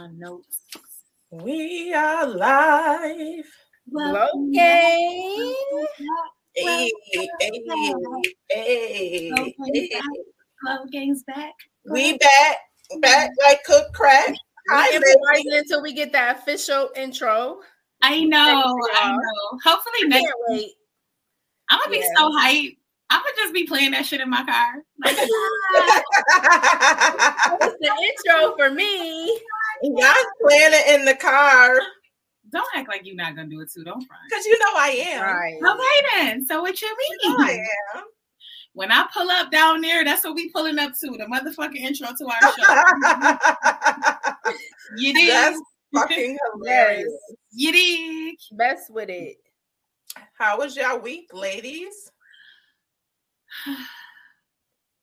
my notes. We are live. Welcome Okay. Hey, hey, hey, Welcome back. Glow Gang's back. We back, back like cook crack. Hi, We ladies. until we get that official intro. I know. I know. Hopefully next can't wait. I'm gonna be Yeah. so hyped. I'm gonna just be playing that shit in my car. Like, It's the intro for me. Y'all playing it in the car don't act like you're not gonna do it too. Don't front. because you know I am. Right. Okay then. So what you You know mean? I am. When I pull up down there, that's what we pulling up to. The motherfucking intro to our show. You did. That's fucking hilarious. You did. Best with it. How was y'all week, ladies?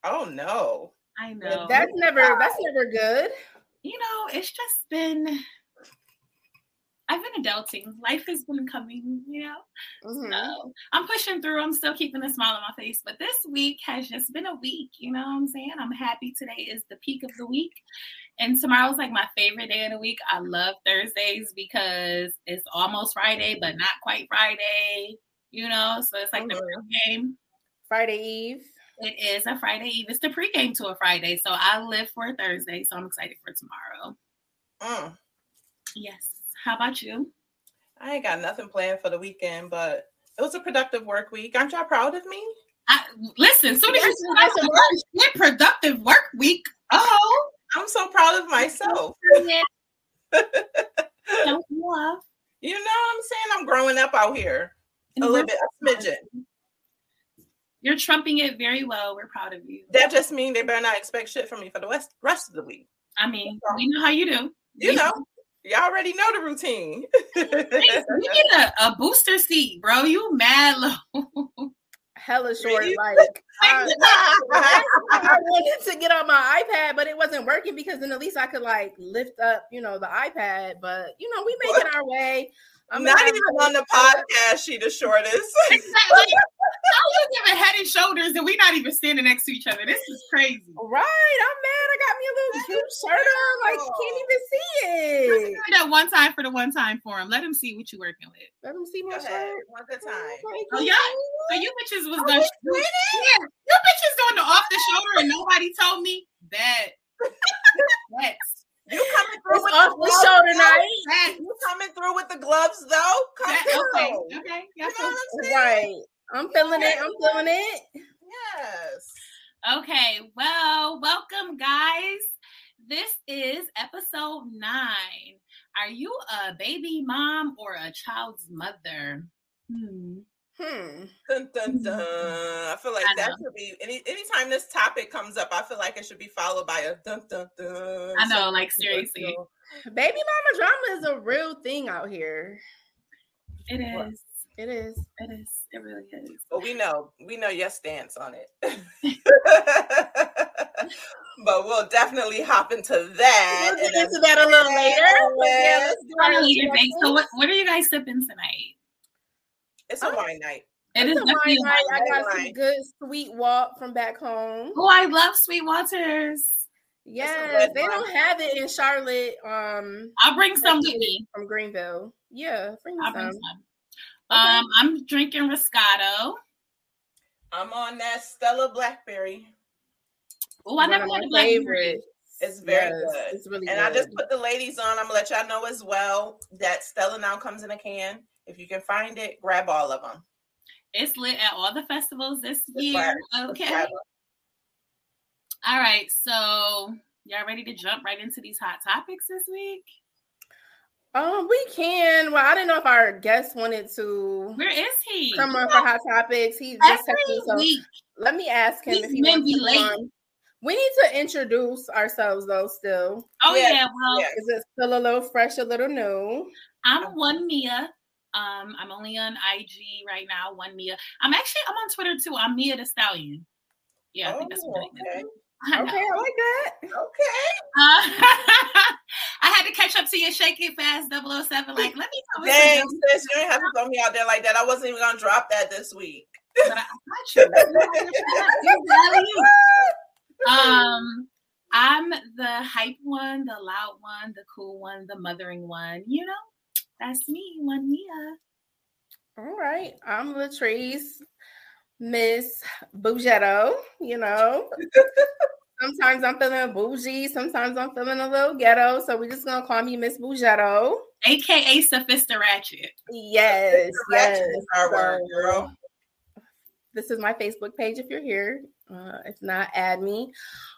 Oh no. I know. That's never that's never good. You know, it's just been. I've been adulting. Life has been coming, you know. Mhm. So I'm pushing through. I'm still keeping a smile on my face. But this week has just been a week. You know what I'm saying? I'm happy today is the peak of the week. And tomorrow's like my favorite day of the week. I love Thursdays because it's almost Friday, but not quite Friday. You know, so it's like the real game. Friday Eve. It is a Friday Eve. It's the pregame to a Friday. So I live for a Thursday. So I'm excited for tomorrow. Mm. Yes. How about you? I ain't got nothing planned for the weekend, but it was a productive work week. Aren't y'all proud of me? I, listen, soon as you said yes, that was a productive work week. Oh, I'm so proud of myself. yeah. You know what I'm saying? I'm growing up out here. A little bit, a smidgen. You're trumping it very well. We're proud of you. That just means they better not expect shit from me for the rest, rest of the week. I mean, we know how you do. You We- know, y'all already know the routine. Hey, you need a, a booster seat, bro. You mad low. Hella short. Really? Like I, I wanted to get on my iPad, but it wasn't working because then at least I could like lift up, you know, the iPad. But you know, we making our way. I'm not even have- on the podcast, she the shortest. exactly. How you giving head and shoulders and we're not even standing next to each other? This is crazy. Right, I'm mad. I got me a little cute shirt on. Like you can't even see it. That one time for the one time for him. Let him see what you working with. Let them see my shirt. one good oh, time. Oh, yeah? So you bitches was I gonna was yeah, you bitches doing the off the shoulder and nobody told me that. That's You coming through It's with off the the gloves, shoulder though? You coming through with the gloves though? Come that through. okay. Okay. You know what I'm saying? Right. I'm feeling it. I'm feeling it. Yes. Okay, well, welcome, guys. This is episode nine. Are you a baby mom or a child's mother? Hmm. Hmm. Dun, dun, dun. I feel like I that know. should be any anytime this topic comes up, I feel like it should be followed by a dun dun dun. I know, So- like seriously, Baby mama drama is a real thing out here. it is. It is. It is. It really is. But we know, we know your stance on it. but we'll definitely hop into that. We'll get into that a little later. But yeah, let's do I our need your face. So, what, what are you guys sipping tonight? It's a Oh. wine night. It It's is a wine night. I got night. some good sweet walk from back home. Oh, I love Sweet Waters. Yes, they wine. don't have it in Charlotte. Um, I'll bring some with me. from Greenville. Yeah, bring I'll bring some. some. Um, I'm drinking Roscato. I'm on that Stella Blackberry. Oh, I One never had a blackberry. favorites. It's very Yes, good. It's really And good. I just put the ladies on. I'm gonna let y'all know as well that Stella now comes in a can. If you can find it, grab all of them. It's lit at all the festivals this It's year. fire. Okay. Grab All right. So y'all ready to jump right into these hot topics this week? Um, we can. Well, I didn't know if our guest wanted to Where is he? come on for hot topics. He just texted me, so week. let me ask him These if he wants be to late. come on. We need to introduce ourselves though. Still, Oh Yeah, yeah. Well, is it still a little fresh, a little new? I'm one Mia. Um, I'm only on IG right now. One Mia. I'm actually I'm on Twitter too. I'm Mia the Stallion. Yeah, I think that's Oh, what it okay. I know. Okay, I like that. Okay. Uh, I had to catch up to your Shake It Fast 007. Like, let me tell you Dang, something, sis, you didn't have to throw me out there like that. I wasn't even gonna drop that this week. but I got you. You you. Um, I'm the hype one, the loud one, the cool one, the mothering one. You know, that's me, one Mia. All right. I'm Latrice, Miss Bougetto, you know. sometimes I'm feeling bougie, sometimes I'm feeling a little ghetto. So we're just gonna call me Miss Bougetto. AKA Sophista Ratchet. Yes, yes. Our word, girl. This is my Facebook page if you're here. Uh, if not, add me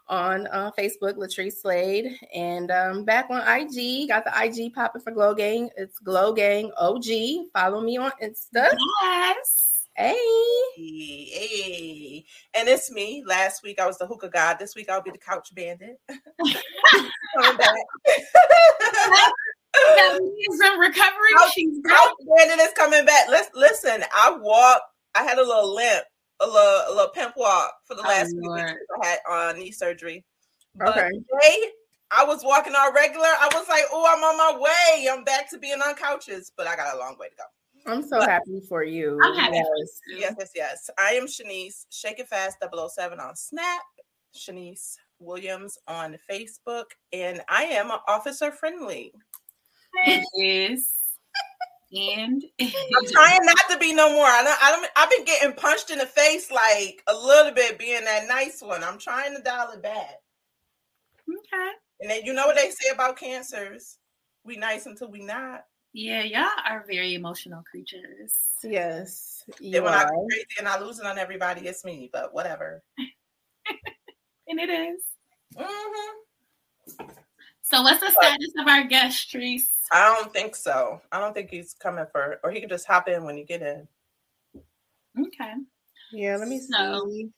on uh, Facebook, Latrice Slade, and um, back on IG. Got the IG popping for Glow Gang. It's Glow Gang OG. Follow me on Insta. Yes. Hey. Hey, and it's me. Last week I was the hookah god. This week I'll be the couch bandit. Coming back. She's in recovery. Couch- She's couch bandit is coming back. Let's listen. I walked. I had a little limp, a little, a little pimp walk for the Oh, last few Lord. weeks. I had uh, knee surgery. But Okay. today, I was walking on regular. I was like, "Oh, I'm on my way. I'm back to being on couches." But I got a long way to go. I'm so happy for you. I'm happy Yes. Yes, yes, yes. I am Shanice, Shake It Fast 007 on Snap, Shanice Williams on Facebook, and I am Officer Friendly. Yes. And I'm trying not to be no more. I don't, I don't, I've been getting punched in the face like a little bit being that nice one. I'm trying to dial it back. okay. And then you know what they say about cancers? We nice until we not. Yeah, y'all are very emotional creatures. Yes. Then when I are. go crazy and I lose it on everybody, it's me. But whatever. And it is. hmm So what's the status of our guest, Treese? I don't think so. I don't think he's coming for, or he can just hop in when you get in. Okay. Yeah, let me So- see.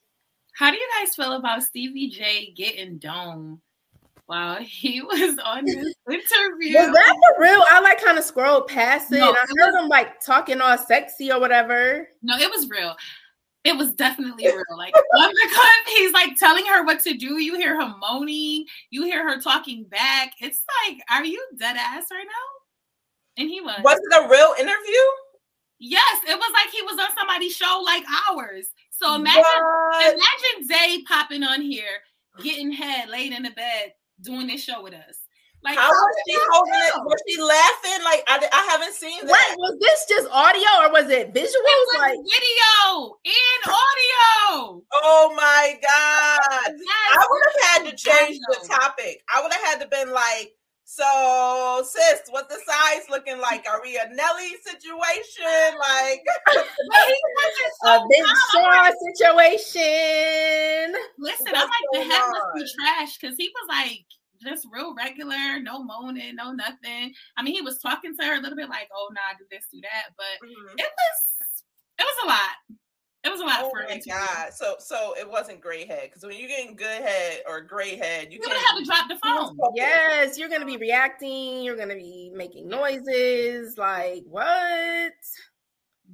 How do you guys feel about Stevie J getting dome while he was on this interview? Was that for real? I like kind of scrolled past it. No, and I it heard him like talking all sexy or whatever. No, it was real. It was definitely real. Like on the clip, he's like telling her what to do. You hear her moaning. You hear her talking back. It's like, are you dead ass right now? And he was. Was it a real interview? Yes, it was like he was on somebody's show like ours. So imagine, What? imagine Zay popping on here, getting head, laid in the bed, doing this show with us. Like, How was she holding it? Was she laughing? Like I, I haven't seen What that. was this just audio or was it visual? It was Like video and audio. Oh my god! Yes. I would have had to change the topic. I would have had to been like, so sis, what the size looking like? Are we a Nelly situation? Like, But he wasn't so a big calm. Shaw situation. Listen, What's I'm like the going head must be on? trash because he was like just real regular, no moaning, no nothing. I mean, he was talking to her a little bit like, "Oh, nah, do this, do that," but mhm. it was it was a lot. It was a lot oh for my god! So, so it wasn't gray head because when you're getting good head or gray head, you You would can't. have to drop the phone. Yes, you're gonna be reacting. You're gonna be making noises. Like what?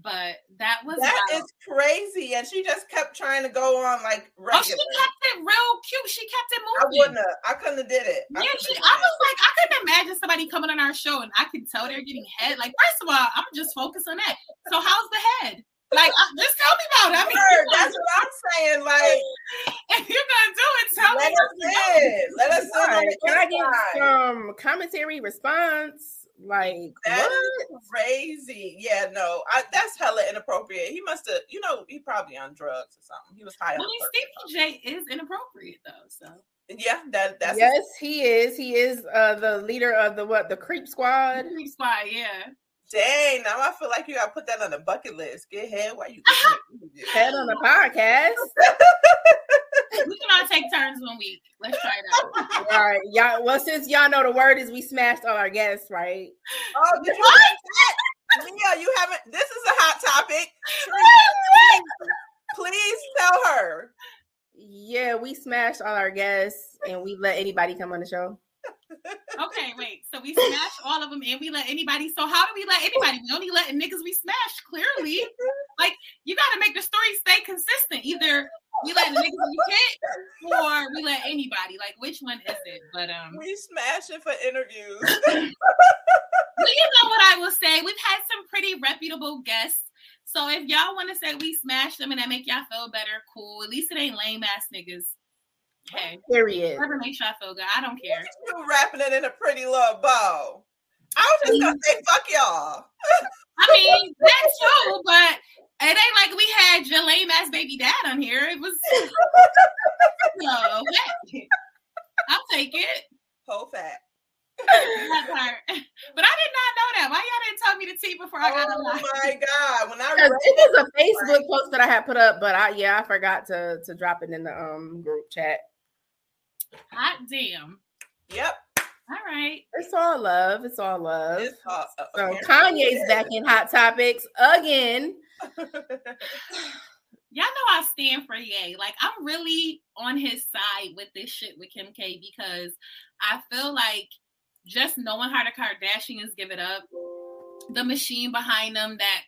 But that was That wild. is crazy, and she just kept trying to go on like Oh, she kept it real cute. She kept it moving. I wouldn't have. I couldn't have did it. I Yeah, she, have I did was like, I couldn't imagine somebody coming on our show and I can tell they're getting head. Like, first of all, I'm just focused on that. So, how's the head? Like, uh, just tell me about it. I mean, Word, That's what I'm saying. Like, if you're gonna do it, tell let me. us what you in. Let us in on Right. the Can I get some commentary response? Like That what? is crazy. Yeah, no, I, that's hella inappropriate. He must have, you know, he probably on drugs or something. He was high I on mean, purpose. Stevie J is inappropriate though. So, Yeah, that that's yes, he is. He is uh the leader of the what? The creep squad. Creep squad, yeah. dang. Now I feel like you gotta put that on the bucket list. Get head while you get Head on the podcast. We can all take turns one week. Let's try it out. All right, y'all. Well, since y'all know the word is we smashed all our guests, right? Oh, did you? Mia, you haven't. This is a hot topic. Please tell her. Yeah, we smashed all our guests, and we let anybody come on the show. Okay, wait. So we smashed all of them, and we let anybody. So how do we let anybody? We only let niggas we smashed. Clearly, like you got to make the story stay consistent. Either we let the niggas we hit, or we let anybody. Like which one is it? But um, We smashing for interviews. well, you know what I will say. We've had some pretty reputable guests. So if y'all want to say we smash them and that make y'all feel better, cool. At least it ain't lame ass niggas. Okay. Period. Whatever makes y'all feel good. I don't care. You wrapping it in a pretty little bow. I was just gonna say fuck y'all. I mean, that's true, but it ain't like we had your lame ass baby dad on here. It was no, okay. I'll take it. Whole fat. That part. But I did not know that. Why y'all didn't tell me the tea before I got Oh a my god! When I 'Cause read It was a Facebook post that I had put up, but I yeah, I forgot to to drop it in the um group chat. Hot damn. yep, All right. It's all love. It's all love. it's uh, uh, So Kanye's back in hot topics again. Y'all know I stand for Ye. Like I'm really on his side with this shit with Kim K because I feel like just knowing how the Kardashians give it up, the machine behind them that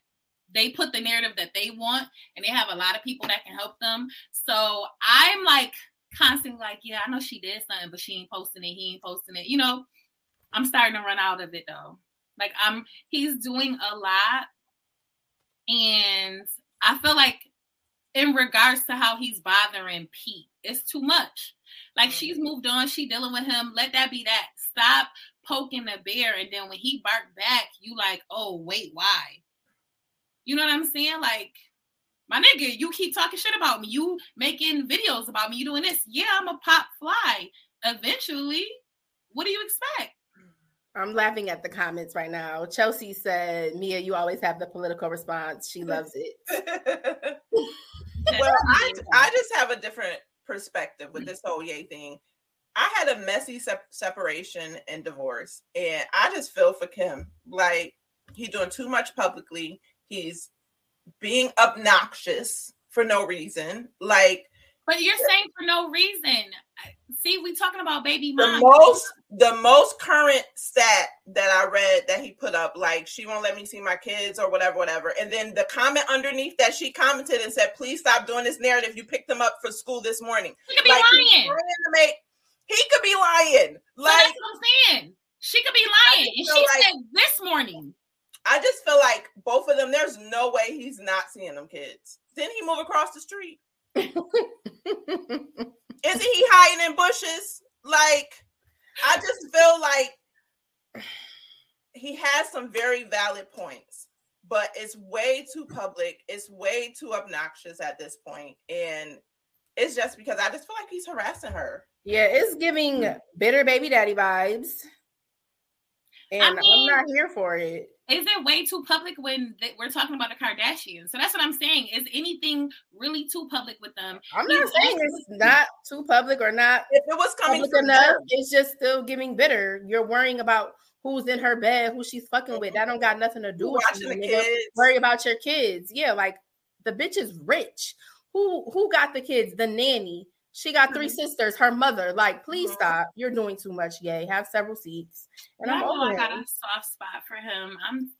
they put the narrative that they want, and they have a lot of people that can help them. So I'm like constantly like, yeah, I know she did something, but she ain't posting it. He ain't posting it. You know, I'm starting to run out of it though. Like I'm, he's doing a lot, and I feel like in regards to how he's bothering Pete, it's too much. Like she's mm. moved on, she dealing with him. Let that be that. Stop poking the bear, and then when he barked back, you like, oh wait, why? You know what I'm saying? Like, my nigga, you keep talking shit about me. You making videos about me. You doing this? Yeah, I'm a pop fly. Eventually, what do you expect? I'm laughing at the comments right now. Chelsea said, Mia, you always have the political response. She loves it. well, I I just have a different perspective with mm. this whole Ye thing. I had a messy sep- separation and divorce, and I just feel for Kim. Like he's doing too much publicly. He's being obnoxious for no reason. Like But you're saying for no reason. See, we talking about baby mom. the most the most current stat that I read that he put up, like she won't let me see my kids or whatever, whatever. And then the comment underneath that she commented and said, "Please stop doing this narrative. You picked them up for school this morning." She could be Like, lying. make- he could be lying. So Like that's what I'm saying. She could be lying. And she like- said this morning. I just feel like both of them. There's no way he's not seeing them kids. Didn't he move across the street? Isn't he hiding in bushes? Like, I just feel like he has some very valid points, but it's way too public. It's way too obnoxious at this point, and it's just because I just feel like he's harassing her. yeah, it's giving bitter baby daddy vibes. And I mean- am not here for it. Is it way too public when th- we're talking about the Kardashians? So that's what I'm saying. Is anything really too public with them? I'm He's not saying it's not too public or not If it was coming public from enough. them, It's just still giving bitter. You're worrying about who's in her bed, who she's fucking with. That don't got nothing to do you with watching you, the nigga. kids. Worry about your kids. Yeah, like the bitch is rich. Who who got the kids? The nanny. She got 3 Mhm. sisters. Her mother. Like, please Mhm. stop. You're doing too much. Ye. Have several seats. And I'm Y'all know over I got a soft spot for him. I'm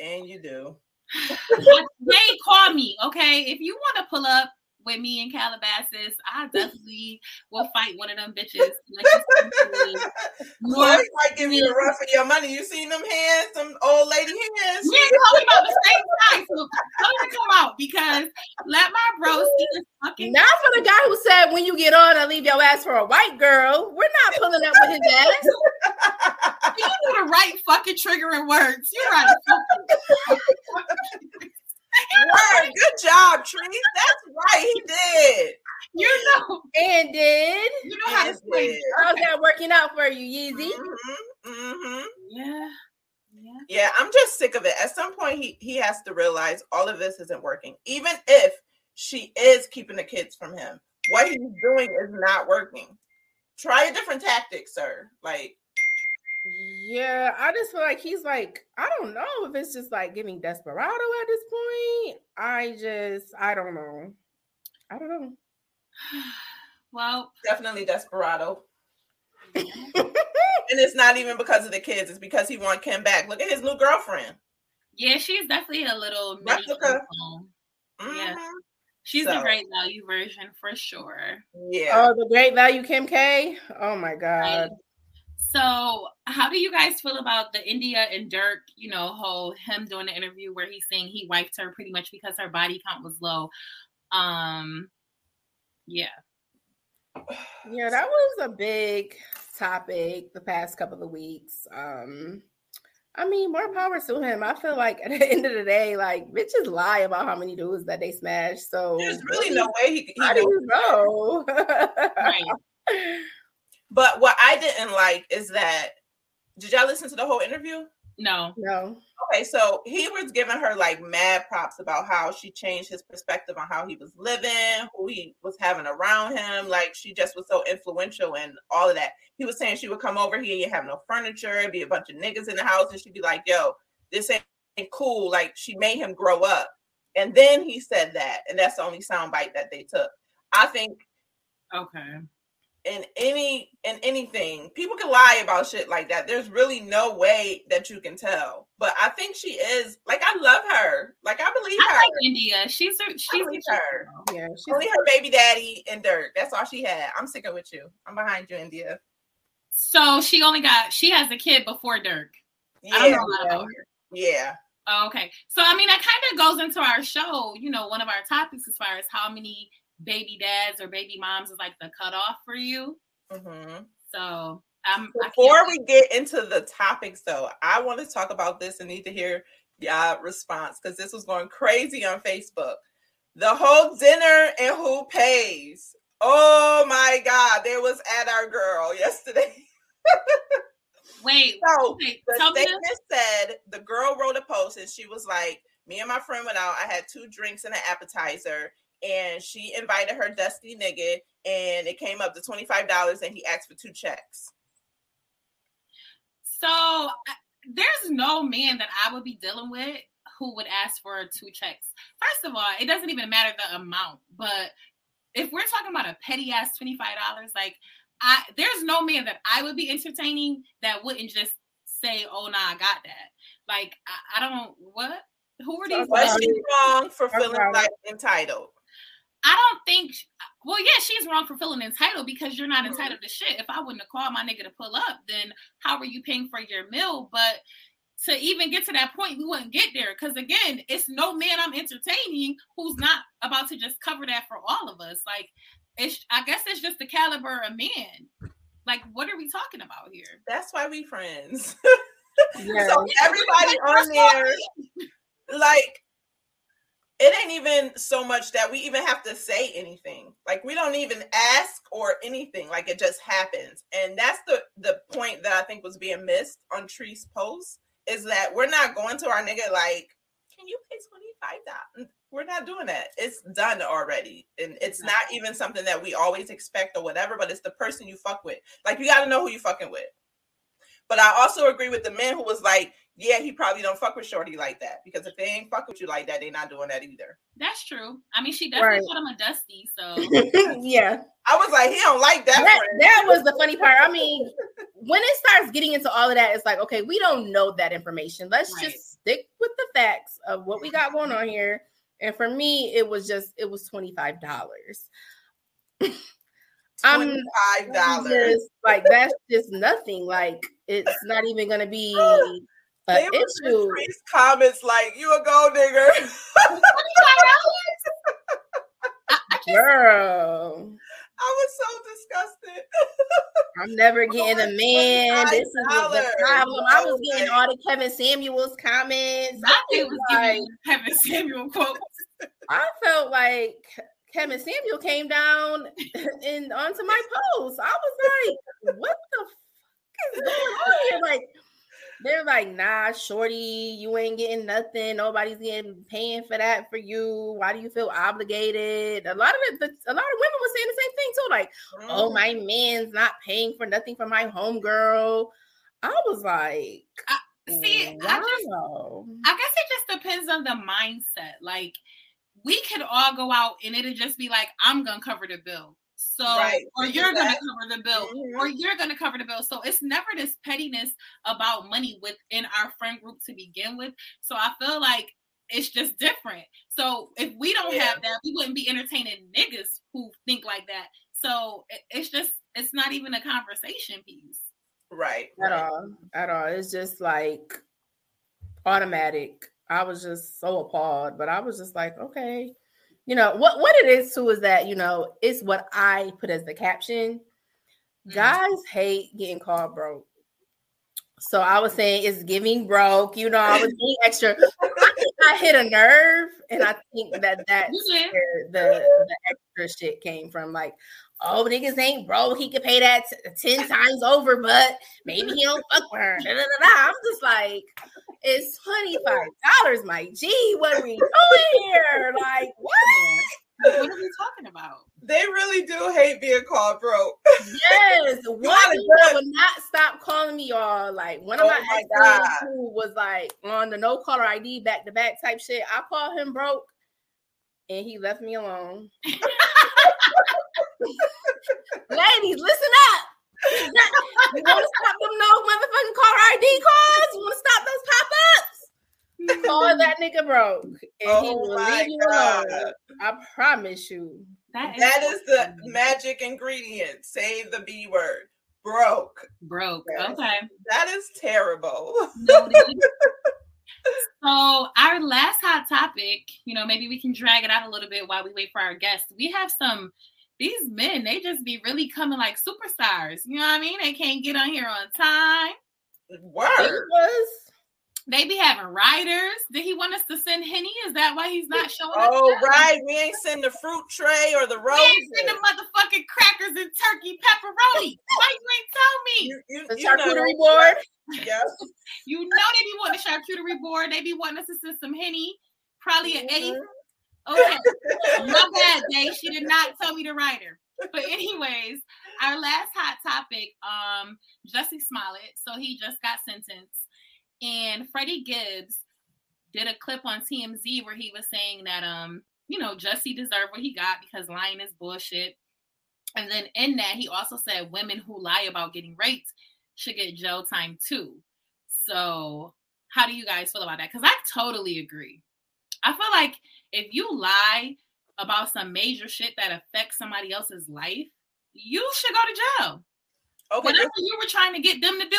and you do. they call me, okay? If you want to pull up with me in Calabasas, I definitely will fight one of them bitches. Like, essentially. Lori might give you the run for your money. You seen them hands, some old lady hands. Me and Khloe about the same size. So come out because let my bro see this fucking Not for the guy who said when you get on, I leave your ass for a white girl. We're not pulling up with his ass. you know the right fucking triggering words. You're right. Word, good job, Tree. That's right, he did. You know, And did you know how explain. did. how's that working out for you, Yeezy? Mhm, mhm. Yeah. Yeah. Yeah, I'm just sick of it. At some point, he he has to realize all of this isn't working. Even if she is keeping the kids from him, what he's doing is not working. Try a different tactic, sir. Like, Yeah, I just feel like he's like, I don't know if it's just like giving desperado at this point. I just, I don't know. I don't know. Well, definitely desperado. and it's not even because of the kids; it's because he want Kim back. Look at his new girlfriend. yeah, she's definitely a little mini Replica. iPhone. Yeah. Mm-hmm. She's the great value version for sure. Yeah. Oh, the great value Kim K. Oh my god. Right. So, how do you guys feel about the India and Durk, you know, whole him doing the interview where he's saying he wiped her pretty much because her body count was low? Um, yeah. Yeah, that was a big topic the past couple of weeks. Um, I mean, more power to him. I feel like at the end of the day, like bitches lie about how many dudes that they smash. So there's really no way he, he how do you know? right. But what I didn't like is that did y'all listen to the whole interview? No. No. Okay, so he was giving her like mad props about how she changed his perspective on how he was living, who he was having around him. Like she just was so influential and all of that. He was saying she would come over here, you have no furniture, it'd be a bunch of niggas in the house, and she'd be like, yo, this ain't cool. Like she made him grow up. And then he said that, and that's the only soundbite that they took. I think okay in any in anything people can lie about shit like that. There's really no way that you can tell. But i think she is like i love her. Like i believe I her. like india. She's a, she's a, her. yeah she's only her baby daddy and Durk. That's all she had. I'm sticking with you. I'm behind you india. So she only got she has a kid before Durk. Yeah. yeah. yeah. Oh, okay. So i mean that kind of goes into our show you know one of our topics as far as how many baby dads or baby moms is like the cutoff for you. Mm-hmm. So before we get into the topics, though, I want to talk about this and need to hear your response because this was going crazy on Facebook. The whole dinner and who pays. Oh my God, there was at our girl yesterday. Wait, so wait, the statement said the girl wrote a post and she was like, "Me and my friend went out. I had two drinks and an appetizer, and she invited her dusty nigga and it came up to $25 and he asked for two checks. So there's no man that I would be dealing with who would ask for two checks. First of all, it doesn't even matter the amount, but if we're talking about a petty ass $25, like I there's no man that I would be entertaining that wouldn't just say, "Oh, nah, I got that." Like I, I don't what. Who are these? Was she wrong for feeling like entitled? I don't think. Well, yeah, she's wrong for feeling entitled because you're not entitled to shit. If I wouldn't have called my nigga to pull up, then how are you paying for your meal? But to even get to that point, we wouldn't get there because again, it's no man I'm entertaining who's not about to just cover that for all of us. Like, it's I guess it's just the caliber of man. Like, what are we talking about here? That's why we friends. Yeah. so everybody on there, like it ain't even so much that we even have to say anything. Like we don't even ask or anything. Like it just happens. And that's the the point that i think was being missed on tree's post is that we're not going to our nigga like can you pay 25 mm, we're not doing that. It's done already. And it's not even something that we always expect or whatever but it's the person you fuck with. Like you got to know who you fucking with. But i also agree with the man who was like yeah, he probably don't fuck with Shorty like that because if they ain't fuck with you like that, they not doing that either. That's true. I mean, she definitely right. called him a dusty. So yeah, I was like, he don't like that. That, that was the funny part. I mean, when it starts getting into all of that, it's like, okay, we don't know that information. Let's right. just stick with the facts of what we got going on here. And for me, it was just it was twenty five dollars. I'm five dollars. Like that's just nothing. Like it's not even gonna be they issue. comments like you a gold digger. Girl. I was so disgusted. I'm never getting a man. This is the problem. I was getting all the Kevin Samuels comments. I was like, Kevin Samuel quotes. I felt like Kevin Samuel came down and onto my post. I was like, what the fuck is going on here? Like, they're like, nah, shorty, you ain't getting nothing. Nobody's getting paying for that for you. Why do you feel obligated? A lot of it, a lot of women were saying the same thing too. Like, mm. oh, my man's not paying for nothing for my homegirl. I was like, I, see, wow. I, just, I guess it just depends on the mindset. Like, we could all go out and it'll just be like, I'm gonna cover the bill. So, right. or you're going to cover the bill, mm-hmm. or you're going to cover the bill. So it's never this pettiness about money within our friend group to begin with. So I feel like it's just different. So if we don't yeah. have that, we wouldn't be entertaining niggas who think like that. So it's just it's not even a conversation piece. Right. At all. At all. It's just like automatic. I was just so appalled, but I was just like, okay, you know what what it is too is that you know it's what I put as the caption. Mm. Guys hate getting called broke. So I was saying it's giving broke. You know, I was being extra. I think I hit a nerve, and I think that that's where the the extra shit came from. Like, oh, niggas ain't broke. He could pay that t- ten times over, but maybe he don't fuck with her. Da, da, da, da. I'm just like, it's twenty five dollars, my G. What are we doing here? Like, what? What are we talking about? They really do hate being called broke. Yes, one gotta that would not stop calling me y'all. Like one of Oh my my exes who was like on the no caller ID back to back type shit. I called him broke, and he left me alone. Ladies, listen up. You want to stop them no motherfucking car ID calls? You want to stop those pop ups? Call oh, that nigga broke, and he Oh will my leave you God. alone. I promise you. That is, That is the magic ingredient. Say the B word. Broke. broke. Yes. Okay. That is terrible. Noted. So our last hot topic, you know, maybe we can drag it out a little bit while we wait for our guests. We have some these men, they just be really coming like superstars. You know what I mean? They can't get on here on time. It Word. was They be having riders. Did he want us to send Henny? Is that why he's not showing up? Oh, right. We ain't send the fruit tray or the We ain't roses. the motherfucking crackers and turkey pepperoni. Why you ain't tell me? You, you, the you know. charcuterie board. Yeah. You know they be wanting a charcuterie board. They be wanting us to send some Henny. Probably an eight. Okay. My bad, Dae. She did not tell me to write her. But anyways, our last hot topic, um, Jussie Smollett. So he just got sentenced, and Freddie Gibbs did a clip on TMZ where he was saying that um, you know, Jussie deserved what he got because lying is bullshit. And then in that, he also said women who lie about getting raped should get jail time too. So, how do you guys feel about that? Because I totally agree. I feel like if you lie about some major shit that affects somebody else's life, you should go to jail. Okay. Whatever you were trying to get them to do,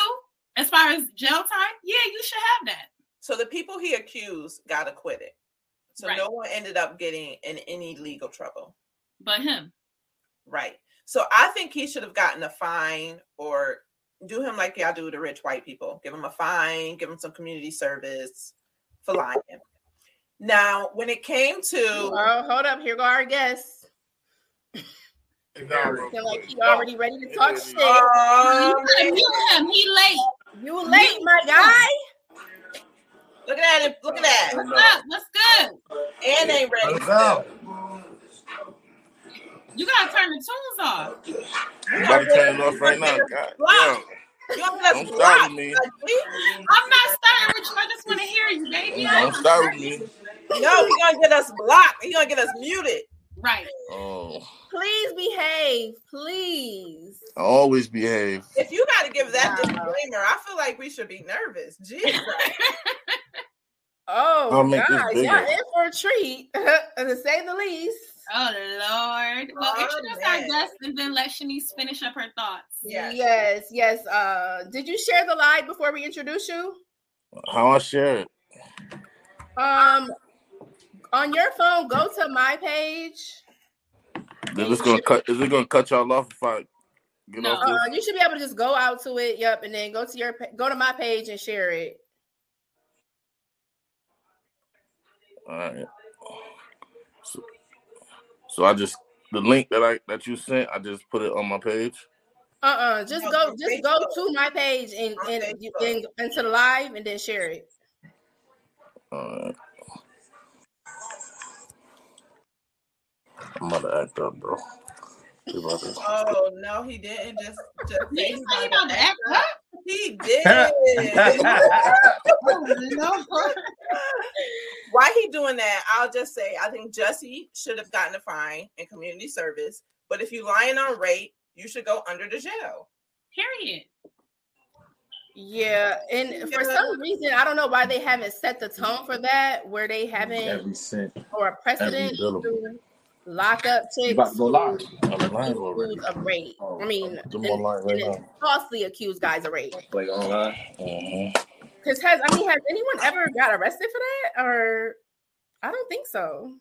as far as jail time, yeah, you should have that. So the people he accused got acquitted. So Right. no one ended up getting in any legal trouble. But him, Right. So I think he should have gotten a fine or do him like y'all do to rich white people. Give him a fine, give him some community service for lying. Now, when it came to Oh, hold up. Here go our guest. Feel like he already ready to talk shit. you um, gotta mute him. He late. You late, my guy. Look at that! Look at that! What's up? What's good? and ain't ready. Let's go. You gotta turn the tunes off. I'm about to turn it off right now. God damn. You don't let start with me. Like, I'm not starting with you. I just want to hear you, baby. Don't start with me. No, he gonna get us blocked. He gonna get us muted. Right. Oh, Please behave. Please. I always behave. If you got to give that Wow. disclaimer, I feel like we should be nervous. Jesus. Oh, I'll make this guys, y'all in for a treat, to say the least. Oh Lord. Well, Oh, introduce our man. guest and then let Shanice finish up her thoughts. Yes. yes, yes. Uh, did you share the live before we introduce you? How I share it? Um, on your phone, go to my page. Then it's gonna cut. Is it gonna cut y'all off if I get No. off this? Uh, you should be able to just go out to it. Yep, and then go to your go to my page and share it. All right. So, so I just the link that I that you sent, I just put it on my page. Uh uh just No, go on just go to my page and and, and you into the live and then share it. All right. I'm about to act up, bro. About Oh no, he didn't. Just, just He's he about the act up. He did. Why he doing that? I'll just say I think Jesse should have gotten a fine and community service. But if you lying on rape, you should go under the jail. Period. Yeah, and for some reason, I don't know why they haven't set the tone for that, where they haven't Every cent. or a precedent billable. To lock up You chicks about to go live? I'm lying already. accused of rape. I mean, I'm and- online right falsely accused guys of rape. Like online? Mhm. Because has I mean, has anyone ever got arrested for that? Or I don't think so.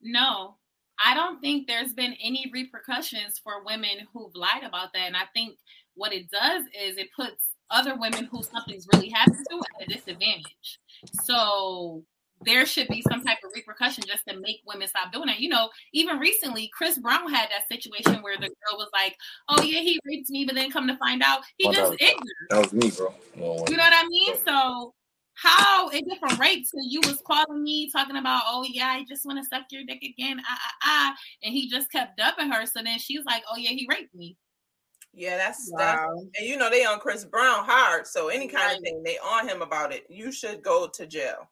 No, I don't think there's been any repercussions for women who've lied about that. And I think what it does is it puts other women who something's really happened to at a disadvantage. So there should be some type of repercussion just to make women stop doing that. You know, even recently, Chris Brown had that situation where the girl was like, "Oh yeah, he raped me," but then come to find out he Oh, just that- ignorant. That was me, bro. No, You know what I mean? So how it went from rape to you was calling me talking about, "Oh yeah, I just want to suck your dick again," ah ah ah, and he just kept dubbing her. So then she's like, "Oh yeah, he raped me." Yeah, that's that's Wow. and you know they on Chris Brown hard. So any kind Right. of thing they on him about it, you should go to jail.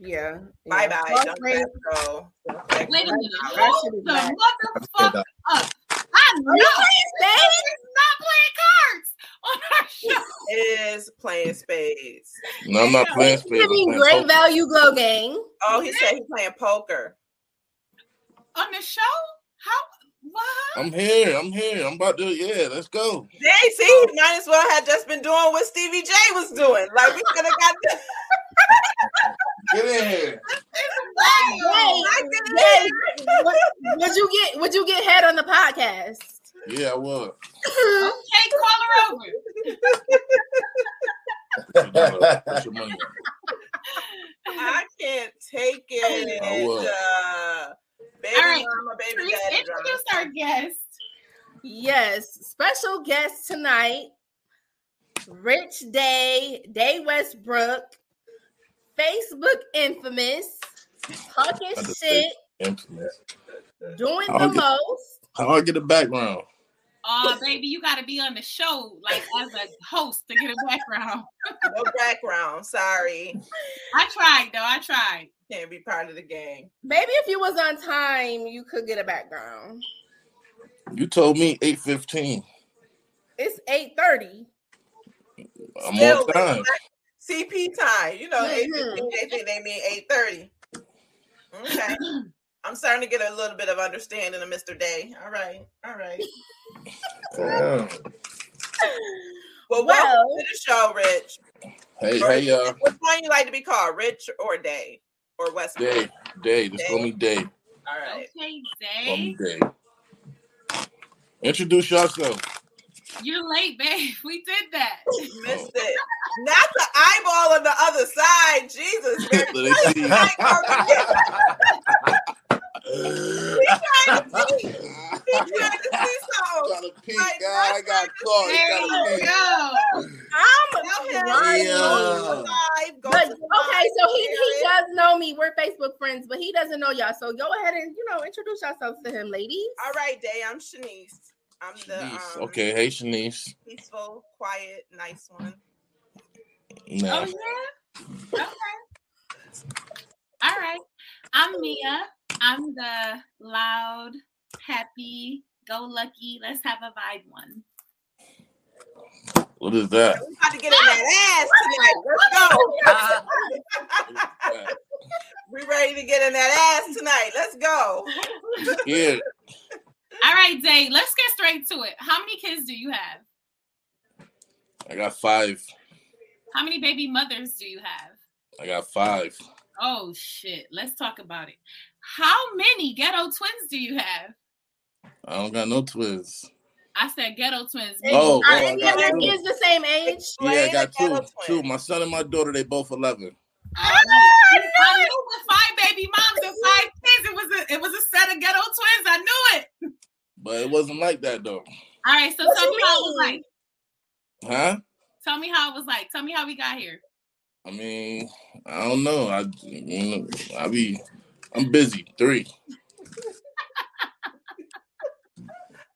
Yeah. Bye yeah. bye. False Don't let go. Wait a minute, That hold the bad. motherfucker up! I know Are you he's not playing cards on our show. Is playing spades. No, I'm not playing spades. I'm playing great poker. value glow gang. Oh, he said he's playing poker. on the show? How? What? I'm here. I'm here. I'm about to. Yeah, let's go. Jay, see, he might as well have just been doing what Stevie J was doing. Like we could have got the Get in here. Wow. Hey, would, would you get would you get head on the podcast? Yeah, I was. Okay, call her over. Put your money on. I can't take it. I would. Uh, baby All right, mama, baby Please daddy drama. introduce our guest. Yes, special guest tonight, Rich Dae, Dae Westbrook, Facebook infamous, talking shit, Infamous. doing I'll the get- most. How I get a background? Oh, baby, you got to be on the show like as a host to get a background. No background. Sorry. I tried though. I tried. Can't be part of the game. Maybe if you was on time, you could get a background. You told me eight fifteen. It's eight thirty. I'm Still, on time. CP time. You know, Mhm. 8:15, they think they mean 8:30. Okay. I'm starting to get a little bit of understanding of Mr. Dae. All right. All right. Damn. Well, Well- welcome to the show, Rich. Hey, hey, uh, Which one you like to be called, Rich or Dae or West? Dae, Dae. Just call me Dae. All right. Okay, Call me Dae. Introduce yourself. You're late, babe. We did that. Missed it. Not the eyeball on the other side. Jesus. Mary. Let. I ain't gonna see. He trying to see something. Got a peek, guy. I got caught. He There you go. I'm Tell lying. Yeah. Live. Go But okay, so he, he does know me. We're Facebook friends, but he doesn't know y'all. So go ahead and you know introduce yourselves to him, ladies. All right, Dae. I'm Shanice. I'm the Shanice. um, Okay, hey Shanice. peaceful, quiet, nice one. Nah. Oh yeah. Okay. All right. I'm Mia. I'm the loud, happy, go lucky. Let's have a vibe one. What is that? We about to get in that ass tonight. Let's go. we ready to get in that ass tonight. Let's go. Yeah, All right, Dae. Let's get straight to it. How many kids do you have? I got five. How many baby mothers do you have? I got five. Oh shit. Let's talk about it. How many ghetto twins do you have? I don't got no twins. I said ghetto twins. Oh, oh, Are oh, I any got of your kids the same age? Yeah, I got two. twin. Two. My son and my daughter, they both eleven. Oh, I knew, I knew with five baby moms and five kids, it was a it was a set of ghetto twins. I knew it. But it wasn't like that though. All right, so What tell you me how it was like. Huh? Tell me how it was like. Tell me how we got here. I mean, I don't know. I, you know, I be, I'm busy. Three.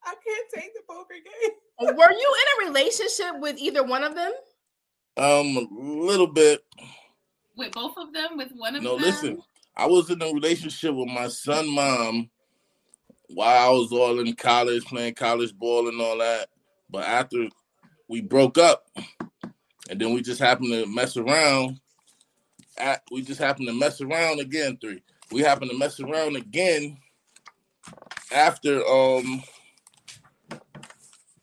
I can't take the poker game. Were you in a relationship with either one of them? Um, a little bit. With both of them, with one of No, them. No, listen. I was in a relationship with my son, mom, while I was all in college, playing college ball and all that. But after we broke up, and then we just happened to mess around. At, we just happened to mess around again. Three. We happened to mess around again after um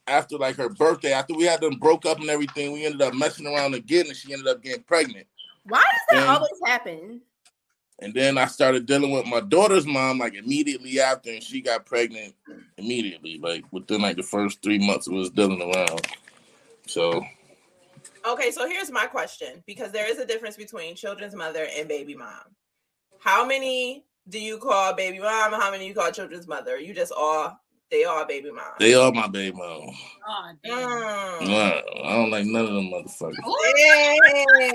after like her birthday. After we had them broke up and everything, we ended up messing around again, and she ended up getting pregnant. Why does that Yeah. always happen? And then I started dealing with my daughter's mom like immediately after, and she got pregnant immediately, like within like the first three months of us dealing around. So Okay, so here's my question because there is a difference between children's mother and baby mom. How many do you call baby mom? How many you call children's mother? You just all they are baby mom. they are my baby mom. Oh, damn. Mm. I don't like none of them motherfuckers. Ooh,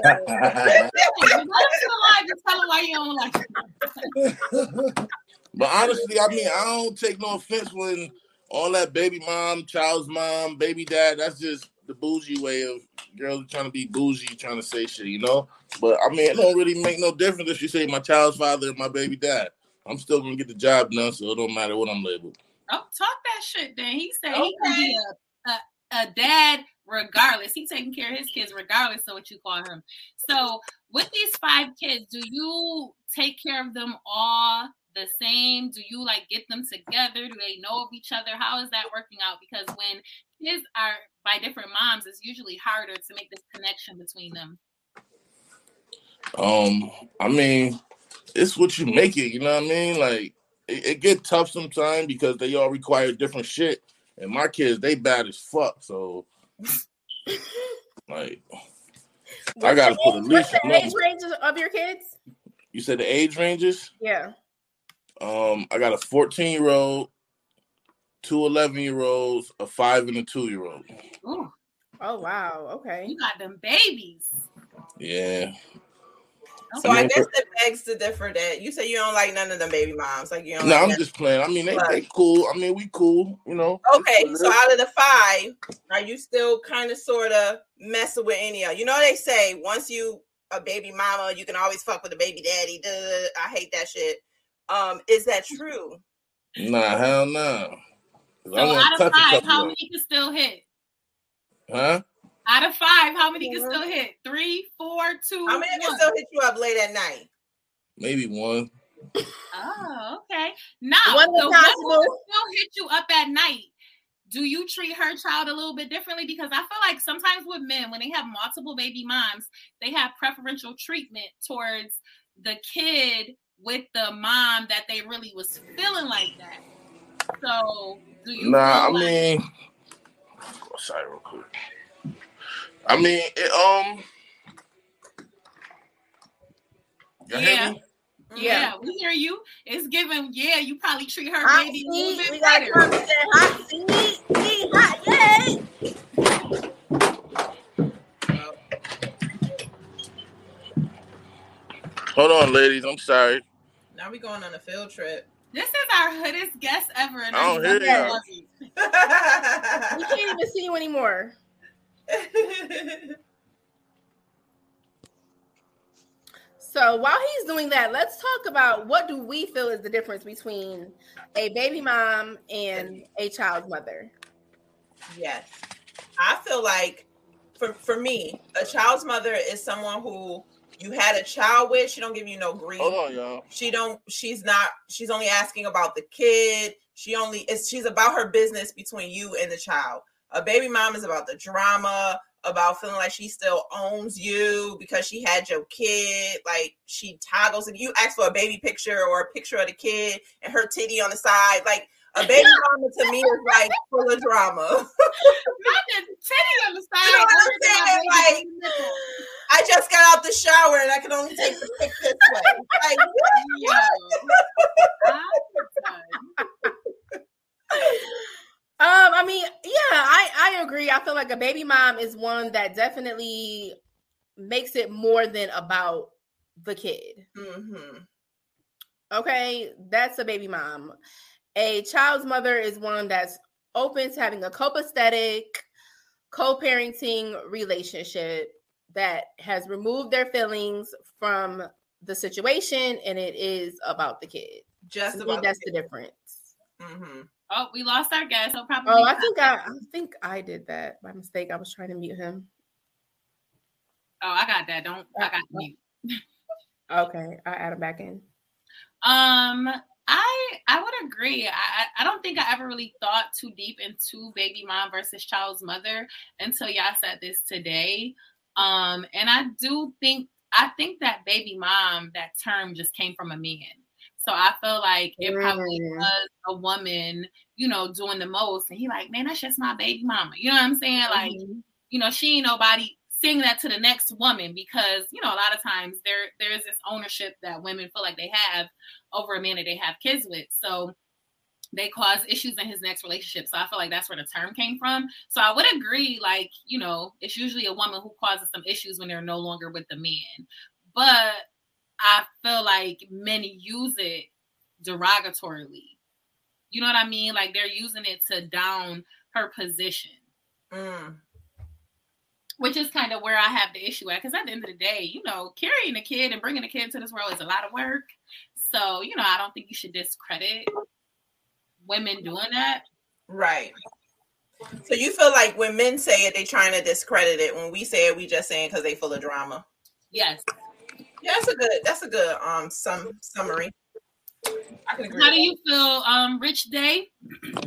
Damn. you go to the line, just tell them why you don't like it. But honestly, I mean, I don't take no offense when all that baby mom, child's mom, baby dad, that's just the bougie way of girls trying to be bougie, trying to say shit, you know? But I mean, it don't really make no difference if you say my child's father and my baby dad. I'm still gonna get the job done, so it don't matter what I'm labeled. Oh, talk that shit then. He said he can be a, a, a dad regardless. He taking care of his kids regardless of what you call him. So with these five kids, do you take care of them all the same? Do you like get them together? Do they know of each other? How is that working out? Because when kids are by different moms, it's usually harder to make this connection between them. Um, I mean, it's what you make it, you know what I mean? Like it, it get tough sometimes because they all require different shit. And my kids, they bad as fuck. So like I gotta the put a age- leash what's the age them. range of your kids? You said the age ranges? Yeah. Um, I got a 14 year old, two 11 year olds, a five and a two year old. Ooh, Oh wow. Okay. you got them babies. Yeah. So I mean, guess it begs to differ that you say you don't like none of them baby moms. Like you don't No, like I'm none- just playing. I mean, they, they cool. I mean, we cool, you know. Okay, so out of the five, are you still kind of sort of messing with any of? You know, they say once you a baby mama, you can always fuck with a baby daddy. Duh, duh, duh. I hate that shit. Um, is that true? Nah, hell no. 'Cause So I won't out of touch a five, couple how many can still hit? Huh? Out of five, how many can still hit? Three, four, two, How many can still hit you up late at night? Maybe one. Oh, okay. Now, One the is one who still hit you up at night. Do you treat her child a little bit differently? Because I feel like sometimes with men, when they have multiple baby moms, they have preferential treatment towards the kid with the mom that they really was feeling like that. So, do you? Nah, I feel like- mean, sorry, real quick. I mean, it, um, you hear Yeah. yeah. we hear you. It's given. Yeah, you probably treat her Hot baby a seat. bit We better. to hot seat. Seat hot. Yay. Hold on, ladies. I'm sorry. Now we going on a field trip. This is our hoodest guest ever. And I don't hear love y'all. We can't even see you anymore. So while he's doing that, let's talk about what do we feel is the difference between a baby mom and a child's mother. Yes. I feel like for for me, a child's mother is someone who you had a child with, she don't give you no grief. Hold on, y'all. She don't she's not she's only asking about the kid. She only is she's about her business between you and the child. A baby mom is about the drama, about feeling like she still owns you because she had your kid. Like she toggles and you ask for a baby picture or a picture of the kid and her titty on the side. Like a baby mama to me is like full of drama. Not the titty on the side. You know what I'm saying? Like- I just got out the shower and I can only take the pic this way. Like, Yo. Um, I mean, yeah, I I agree. I feel like a baby mom is one that definitely makes it more than about the kid. mhm. Okay, that's a baby mom. A child's mother is one that's open to having a copacetic, co-parenting relationship that has removed their feelings from the situation and it is about the kid. just about that's the difference. hmm Oh, we lost our guest. So probably. Oh, I think I, I think I did that by mistake. I was trying to mute him. Oh, I got that. Don't. I got you. Okay, I add him back in. Um, I I would agree. I I I don't think I ever really thought too deep into baby mom versus child's mother until y'all said this today. Um, and I do think I think that baby mom, that term just came from a man. So I feel like it probably Mm. was a woman, you know, doing the most. And he like, man, that's just my baby mama. You know what I'm saying? Like, Mhm. you know, she ain't nobody saying that to the next woman because, you know, a lot of times there there's this ownership that women feel like they have over a man that they have kids with. So they cause issues in his next relationship. So I feel like that's where the term came from. So I would agree, like, you know, it's usually a woman who causes some issues when they're no longer with the man. But I feel like men use it derogatorily. You know what I mean? Like they're using it to down her position, Mm. which is kind of where I have the issue at. Because at the end of the day, you know, carrying a kid and bringing a kid to this world is a lot of work. So, you know, I don't think you should discredit women doing that. Right. So you feel like when men say it, they're trying to discredit it. When we say it, we just saying because they full of drama. Yes. Yeah, that's a good. That's a good um sum summary. I can agree. How do you feel, um, Rich Dae?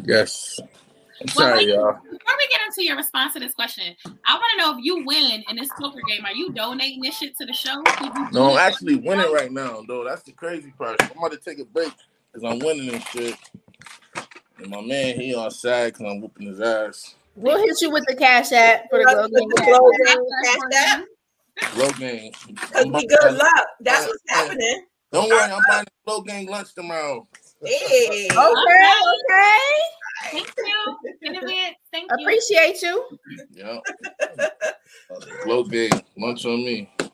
Yes. I'm Well, sorry, wait, y'all. Before we get into your response to this question, I want to know if you win in this poker game, are you donating this shit to the show? Would you No, do I'm it? actually winning right now, though. That's the crazy part. I'm about to take a break because I'm winning this shit. And my man, he on sad because I'm whooping his ass. We'll hit you with the cash app for the Us Glow with Gang the Cash App. Gang Cash App. Low game. Cause we good luck. That's what's happening. Don't worry, I'm buying a low gang lunch tomorrow. Hey. Okay, okay. Thank you in advance. Thank you. Appreciate you. Yeah. Glow Gang lunch on me. So,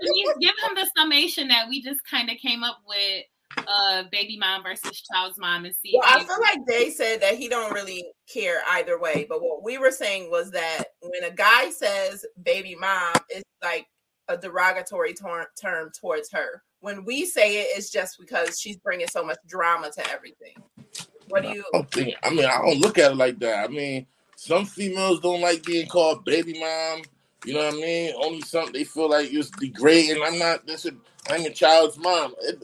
Denise, give him the summation that we just kind of came up with uh baby mom versus child's mom and see Well, I feel like they said that he don't really care either way. But what we were saying was that when a guy says baby mom, it's like a derogatory tor- term towards her. When we say it, it's just because she's bringing so much drama to everything. What do you? I don't think. I mean, I don't look at it like that. I mean, some females don't like being called baby mom. You know what I mean? Only some they feel like it's degrading. I'm not. This is. I'm a child's mom. It,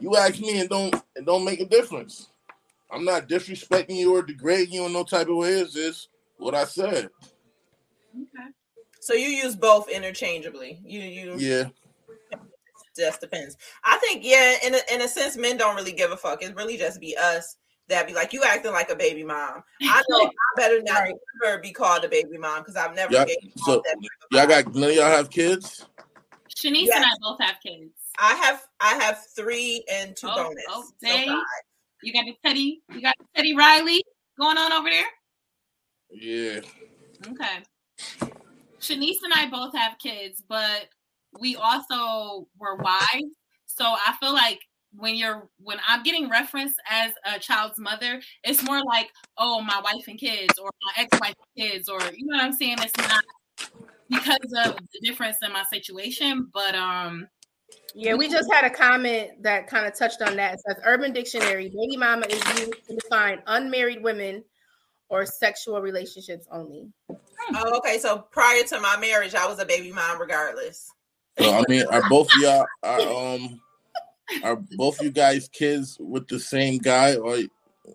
you ask me, and don't it don't make a difference. I'm not disrespecting you or degrading you in no type of way. It's just what I said. Okay. So you use both interchangeably. You you Yeah. just depends. I think yeah, in a, in a sense, men don't really give a fuck. It really just be us that be like you acting like a baby mom. I know I better not Right. ever be called a baby mom because I've never Yeah. been So that. y'all got none of y'all have kids. Shanice Yes. and I both have kids. I have I have three and two Oh, bonus. oh, so dang. five. You got the Teddy, you got the Teddy Riley going on over there. Yeah. Okay. Shanice and I both have kids, but we also were wives. So I feel like when you're when I'm getting referenced as a child's mother, it's more like, oh, my wife and kids, or my ex-wife and kids, or you know what I'm saying? It's not because of the difference in my situation, but um Yeah, we just had a comment that kind of touched on that. It says Urban Dictionary, baby mama is used to define unmarried women or sexual relationships only. Oh, okay. So prior to my marriage, I was a baby mom regardless. So I mean, are both of y'all are um are both you guys kids with the same guy or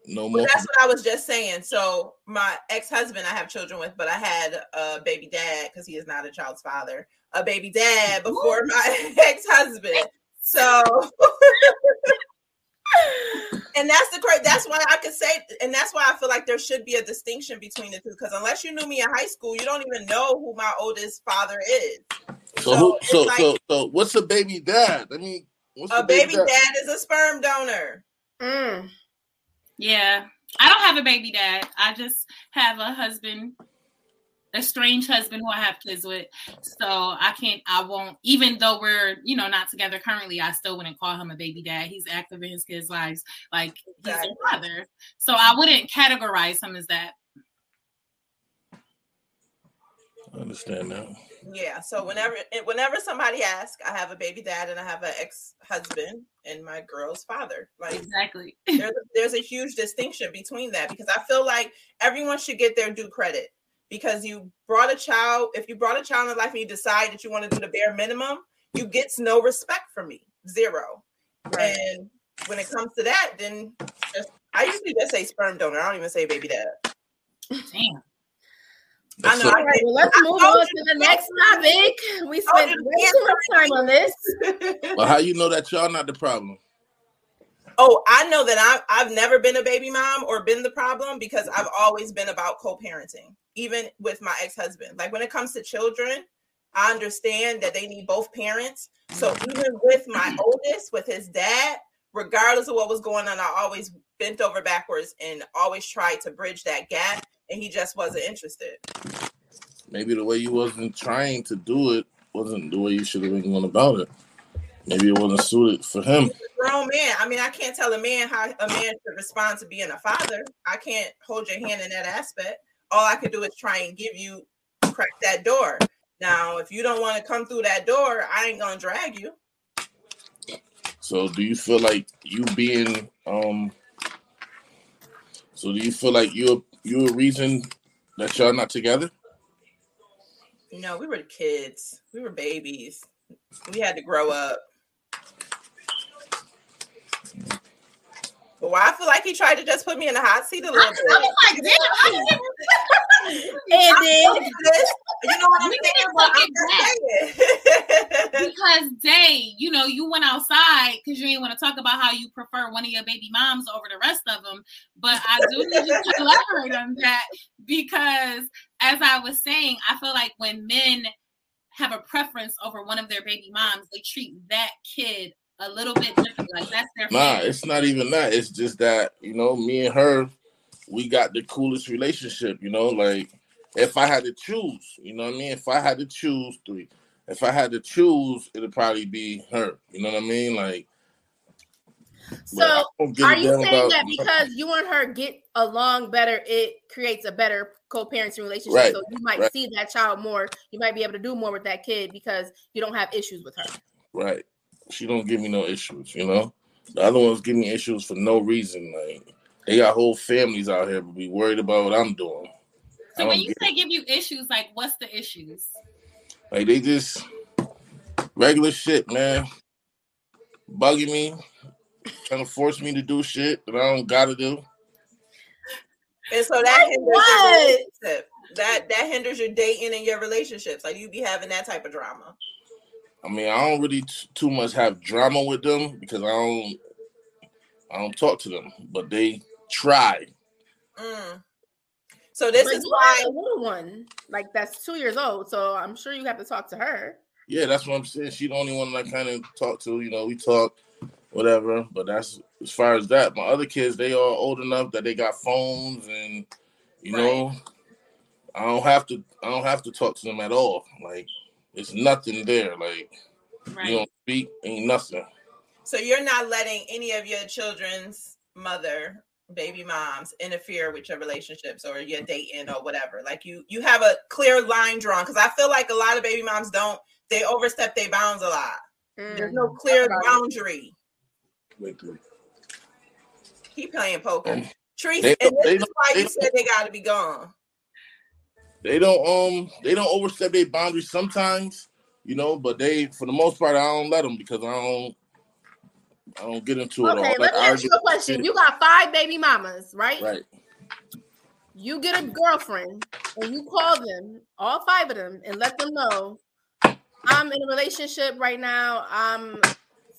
no Well, that's what I was just saying. So my ex-husband I have children with, but I had a baby dad because he is not a child's father. A baby dad before my ex-husband. So and that's the great that's why I could say and that's why I feel like there should be a distinction between the two because unless you knew me in high school, you don't even know who my oldest father is. So who, so like- so so what's a baby dad? I mean, what's A the baby dad is a sperm donor. Mm. Yeah. I don't have a baby dad. I just have a husband, a strange husband who I have kids with. So I can't, I won't, even though we're, you know, not together currently, I still wouldn't call him a baby dad. He's active in his kids' lives. Like he's a father. So I wouldn't categorize him as that. I understand now. Yeah. So mm-hmm. whenever eh, whenever somebody asks, I have a baby dad and I have an ex-husband and my girl's father. Like Exactly. there's a, there's a huge distinction between that because I feel like everyone should get their due credit because you brought a child. If you brought a child in life and you decide that you want to do the bare minimum, you gets no respect from me, zero. Right. And when it comes to that, then just, I usually just say sperm donor. I don't even say baby dad. Damn. I know. All right, well, let's move on to the next topic. We spent way too much time on this. Well, how you know that y'all not the problem? Oh, I know that I, I've never been a baby mom or been the problem because I've always been about co-parenting, even with my ex-husband. Like when it comes to children, I understand that they need both parents. So even with my oldest, with his dad, regardless of what was going on, I always bent over backwards and always tried to bridge that gap, and he just wasn't interested. Maybe the way you wasn't trying to do it wasn't the way you should have been going about it. Maybe it wasn't suited for him. Grown man. I mean, I can't tell a man how a man should respond to being a father. I can't hold your hand in that aspect. All I could do is try and give you crack that door. Now, if you don't want to come through that door, I ain't gonna drag you. So do you feel like you being um so do you feel like you're you a reason that y'all not together? No, we were kids. We were babies. We had to grow up. Why I feel like he tried to just put me in the hot seat a little I, bit. I was like, damn. And then you know what I'm saying? But I'm saying. because Dae, you know, you went outside because you didn't want to talk about how you prefer one of your baby moms over the rest of them. But I do need you to elaborate on that because, as I was saying, I feel like when men have a preference over one of their baby moms, they treat that kid a little bit different. Like that's their Nah, favorite. it's not even that. It's just that, you know, me and her, we got the coolest relationship, you know, like if I had to choose, you know what I mean? If I had to choose three, if I had to choose, it'd probably be her. You know what I mean? Like so I don't give a are you saying about- that because you and her get along better, it creates a better co-parenting relationship? Right, So you might right. see that child more. You might be able to do more with that kid because you don't have issues with her. Right. She don't give me no issues, you know. The other ones give me issues for no reason. Like they got whole families out here, but be worried about what I'm doing. So when you get say give you issues, like what's the issues? Like they just regular shit, man. Bugging me, trying to force me to do shit that I don't gotta do. And so that hinders What? relationship. That that hinders your dating and your relationships. Like you be having that type of drama. I mean, I don't really t- too much have drama with them because I don't I don't talk to them, but they try. Mm. So this But is why have a little one, like that's two years old. So I'm sure you have to talk to her. Yeah, that's what I'm saying. She's the only one that I kind of talk to. You know, we talk, whatever. But that's as far as that. My other kids, they are old enough that they got phones, and you know, I don't have to. I don't have to talk to them at all. Like it's nothing there. Like Right. you don't speak, ain't nothing. so you're not letting any of your children's mother, baby moms interfere with your relationships or your dating or whatever. Like you you have a clear line drawn because I feel like a lot of baby moms don't they overstep their bounds a lot. There's no clear Talk about it. boundary. Wait, wait. Keep playing poker. Um, Trees, they and this they is why they you said they gotta be gone. They don't um they don't overstep their boundaries sometimes, you know. But they for the most part, I don't let them because I don't. I don't get into it. Okay, all let me ask you a question. You got five baby mamas, right? right. You get a girlfriend and you call them, all five of them, and let them know I'm in a relationship right now. I'm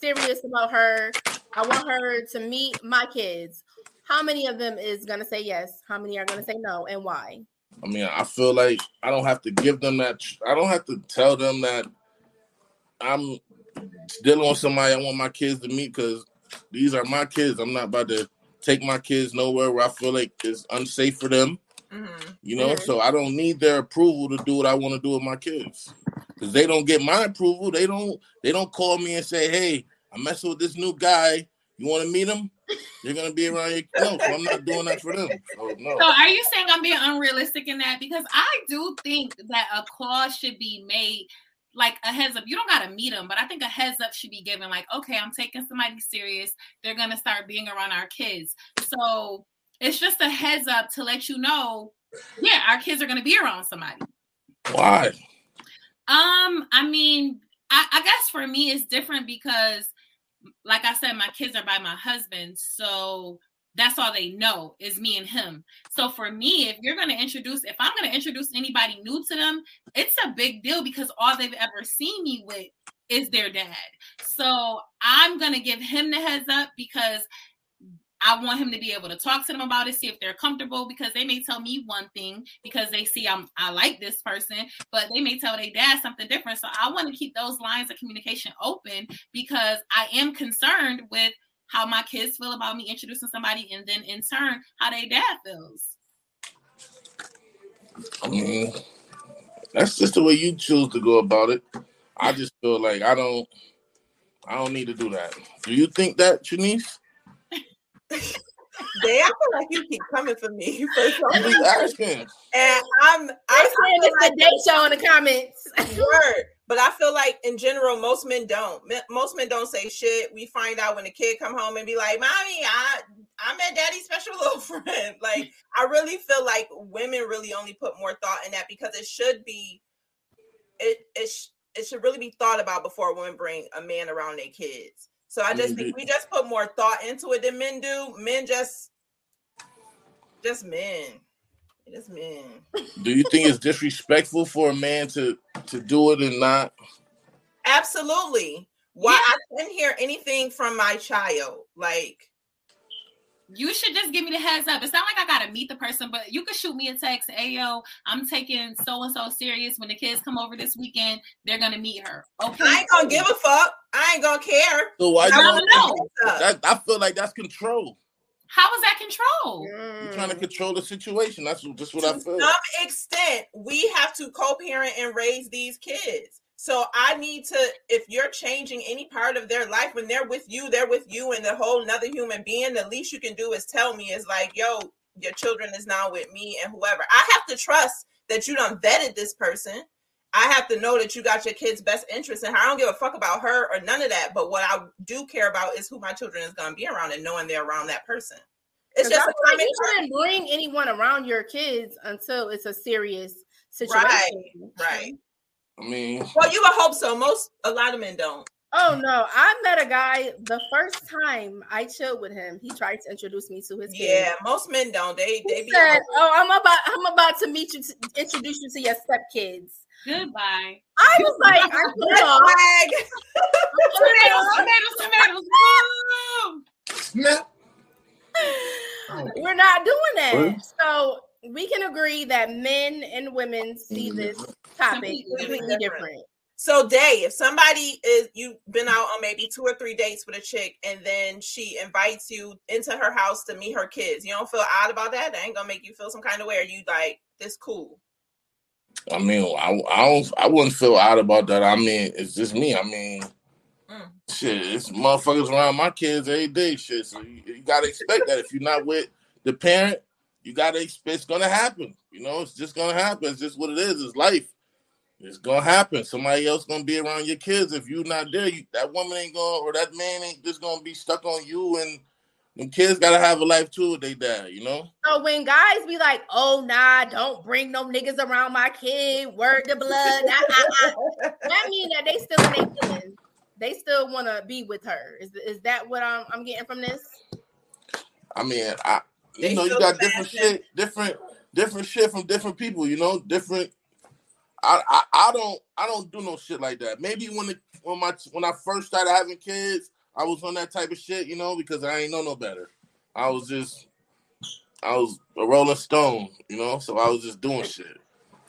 serious about her. I want her to meet my kids. How many of them is gonna say yes? How many are gonna say no, and why? I mean, I feel like I don't have to give them that. I don't have to tell them that I'm dealing with somebody I want my kids to meet because these are my kids. I'm not about to take my kids nowhere where I feel like it's unsafe for them. Mhm. You know, Mhm. so I don't need their approval to do what I want to do with my kids. Because they don't get my approval. They don't. They don't call me and say, "Hey, I'm messing with this new guy. You want to meet them? You're gonna be around your no." So I'm not doing that for them. So no. So are you saying I'm being unrealistic in that? Because I do think that a call should be made like a heads up. You don't gotta meet them, but I think a heads up should be given, like, okay, I'm taking somebody serious. They're gonna start being around our kids. So it's just a heads up to let you know, yeah, our kids are gonna be around somebody. Why? Um, I mean, I, I guess for me it's different because, like I said, my kids are by my husband, so that's all they know is me and him. So for me, if you're going to introduce, if I'm going to introduce anybody new to them, it's a big deal because all they've ever seen me with is their dad. So I'm going to give him the heads up because I want him to be able to talk to them about it, see if they're comfortable because they may tell me one thing because they see I'm I like this person, but they may tell their dad something different. So I want to keep those lines of communication open because I am concerned with how my kids feel about me introducing somebody and then in turn how their dad feels. Mean, that's just the way you choose to go about it. I just feel like I don't I don't need to do that. Do you think that, Janice? Dae, I feel like you keep coming for me for I'm just asking. And I'm I saying it's like, the day show in the comments. word. But I feel like in general, most men don't. Most men don't say shit. We find out when the kid come home and be like, "Mommy, I I met daddy's special little friend." Like I really feel like women really only put more thought in that because it should be, it it sh- it should really be thought about before women bring a man around their kids. So I just think we just put more thought into it than men do. Men just, just men, just men. Do you think it's disrespectful for a man to to do it and not? Absolutely. Why I didn't hear anything from my child. Like You should just give me the heads up. It's not like I gotta meet the person, but you could shoot me a text. Hey yo, I'm taking so and so serious. When the kids come over this weekend, they're gonna meet her. Okay. I ain't gonna give a fuck. I ain't gonna care. So why you I don't don't know. that, I feel like that's control. How is that control? You're trying to control the situation. That's just what I feel. to feel. some extent, we have to co-parent and raise these kids. So I need to, if you're changing any part of their life, when they're with you, they're with you and the whole another human being. The least you can do is tell me is like, yo, your children is now with me and whoever. I have to trust that you done vetted this person. I have to know that you got your kid's best interest in her. I don't give a fuck about her or none of that. But what I do care about is who my children is going to be around and knowing they're around that person. It's just a like you shouldn't bring anyone around your kids until it's a serious situation. Right, right. I mean, Well, you would hope so. Most, a lot of men don't. Oh no, I met a guy the first time I chilled with him. He tried to introduce me to his kids. Yeah, most men don't. They they He be said, "Oh, I'm about I'm about to meet you to introduce you to your stepkids." Goodbye. I was like, I put Red off. flag. Tomatoes, tomatoes, tomatoes. Woo! snap. We're not doing that. So we can agree that men and women see this topic Completely completely different. different. So, Dae, if somebody is you've been out on maybe two or three dates with a chick, and then she invites you into her house to meet her kids, you don't feel odd about that? That ain't gonna make you feel some kind of way. Are you like this cool? I mean, I, I don't. I wouldn't feel odd about that. I mean, it's just me. I mean, Mm. shit, it's motherfuckers around my kids every day. Shit, so you, you gotta expect that if you're not with the parent, you gotta expect it's gonna happen. You know, it's just gonna happen. It's just what it is. It's life. It's gonna happen. Somebody else gonna be around your kids. If you're not there, you, that woman ain't going or that man ain't just gonna be stuck on you. And them kids gotta have a life too with their dad. You know. So when guys be like, "Oh nah, don't bring no niggas around my kid," word to blood, nah, nah, nah, that mean that they still in their feelings. They still want to be with her. Is is that what I'm I'm getting from this? I mean, I you know you got different shit, different different shit from different people. You know, different. I, I I don't I don't do no shit like that. Maybe when the when my when I first started having kids, I was on that type of shit. You know, because I ain't know no better. I was just I was a Rolling Stone. You know, so I was just doing shit,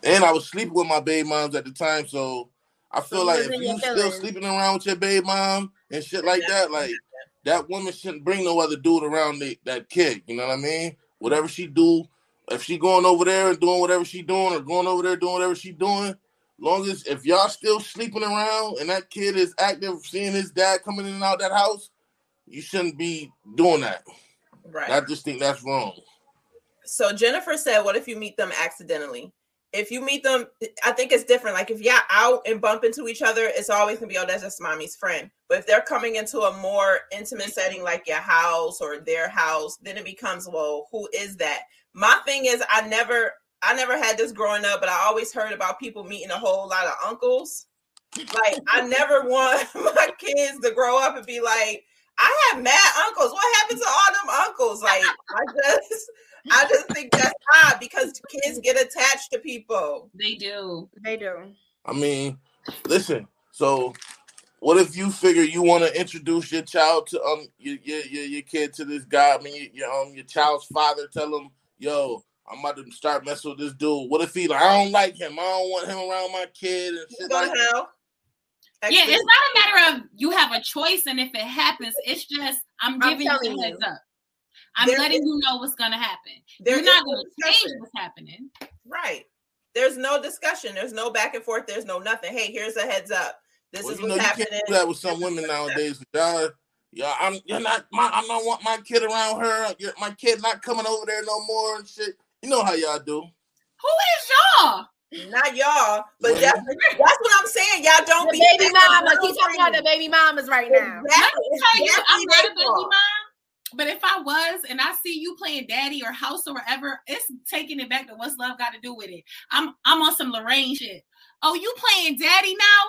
and I was sleeping with my baby moms at the time. So I feel you like if you still feelings. sleeping around with your baby mom and shit like that, like that woman shouldn't bring no other dude around the, that kid. You know what I mean? Whatever she do, if she going over there and doing whatever she doing, or going over there doing whatever she doing, long as if y'all still sleeping around and that kid is active, seeing his dad coming in and out that house, you shouldn't be doing that. Right. I just think that's wrong. So Jennifer said, "What if you meet them accidentally? If you meet them, I think it's different. Like if you're out and bump into each other, it's always gonna be, oh, that's just mommy's friend. But if they're coming into a more intimate setting, like your house or their house, then it becomes, well, who is that? My thing is, I never, I never had this growing up, but I always heard about people meeting a whole lot of uncles. Like I never want my kids to grow up and be like, I have mad uncles. What happened to all them uncles? Like I just I just think that's odd because kids get attached to people. They do. They do. I mean, listen. So, what if you figure you want to introduce your child to um your your your, your kid to this guy? I mean, your, your um your child's father tell him, "Yo, I'm about to start messing with this dude." What if he like, I don't like him. I don't want him around my kid and shit like to that. Yeah, it's not a matter of you have a choice, and if it happens, it's just I'm I'm giving you a heads up. I'm There letting you know what's gonna happen. There You're not gonna change what's happening. Right. There's no discussion. There's no back and forth. There's no nothing. Hey, here's a heads up. This Well, is you know, what's you happening. can't do that with some women nowadays. Y'all, yeah, I'm you're not my I don't want my kid around her. Your- My kid not coming over there no more and shit. You know how y'all do. Who is y'all? Not y'all, but Women. definitely that's what I'm saying. Y'all don't The be baby mama. Keep talking about the baby mamas right now. Let me tell you, I'm not a baby fault. mom. But if I was and I see you playing daddy or house or whatever, it's taking it back to what's love got to do with it. I'm I'm on some Lorraine shit. Oh, you playing daddy now?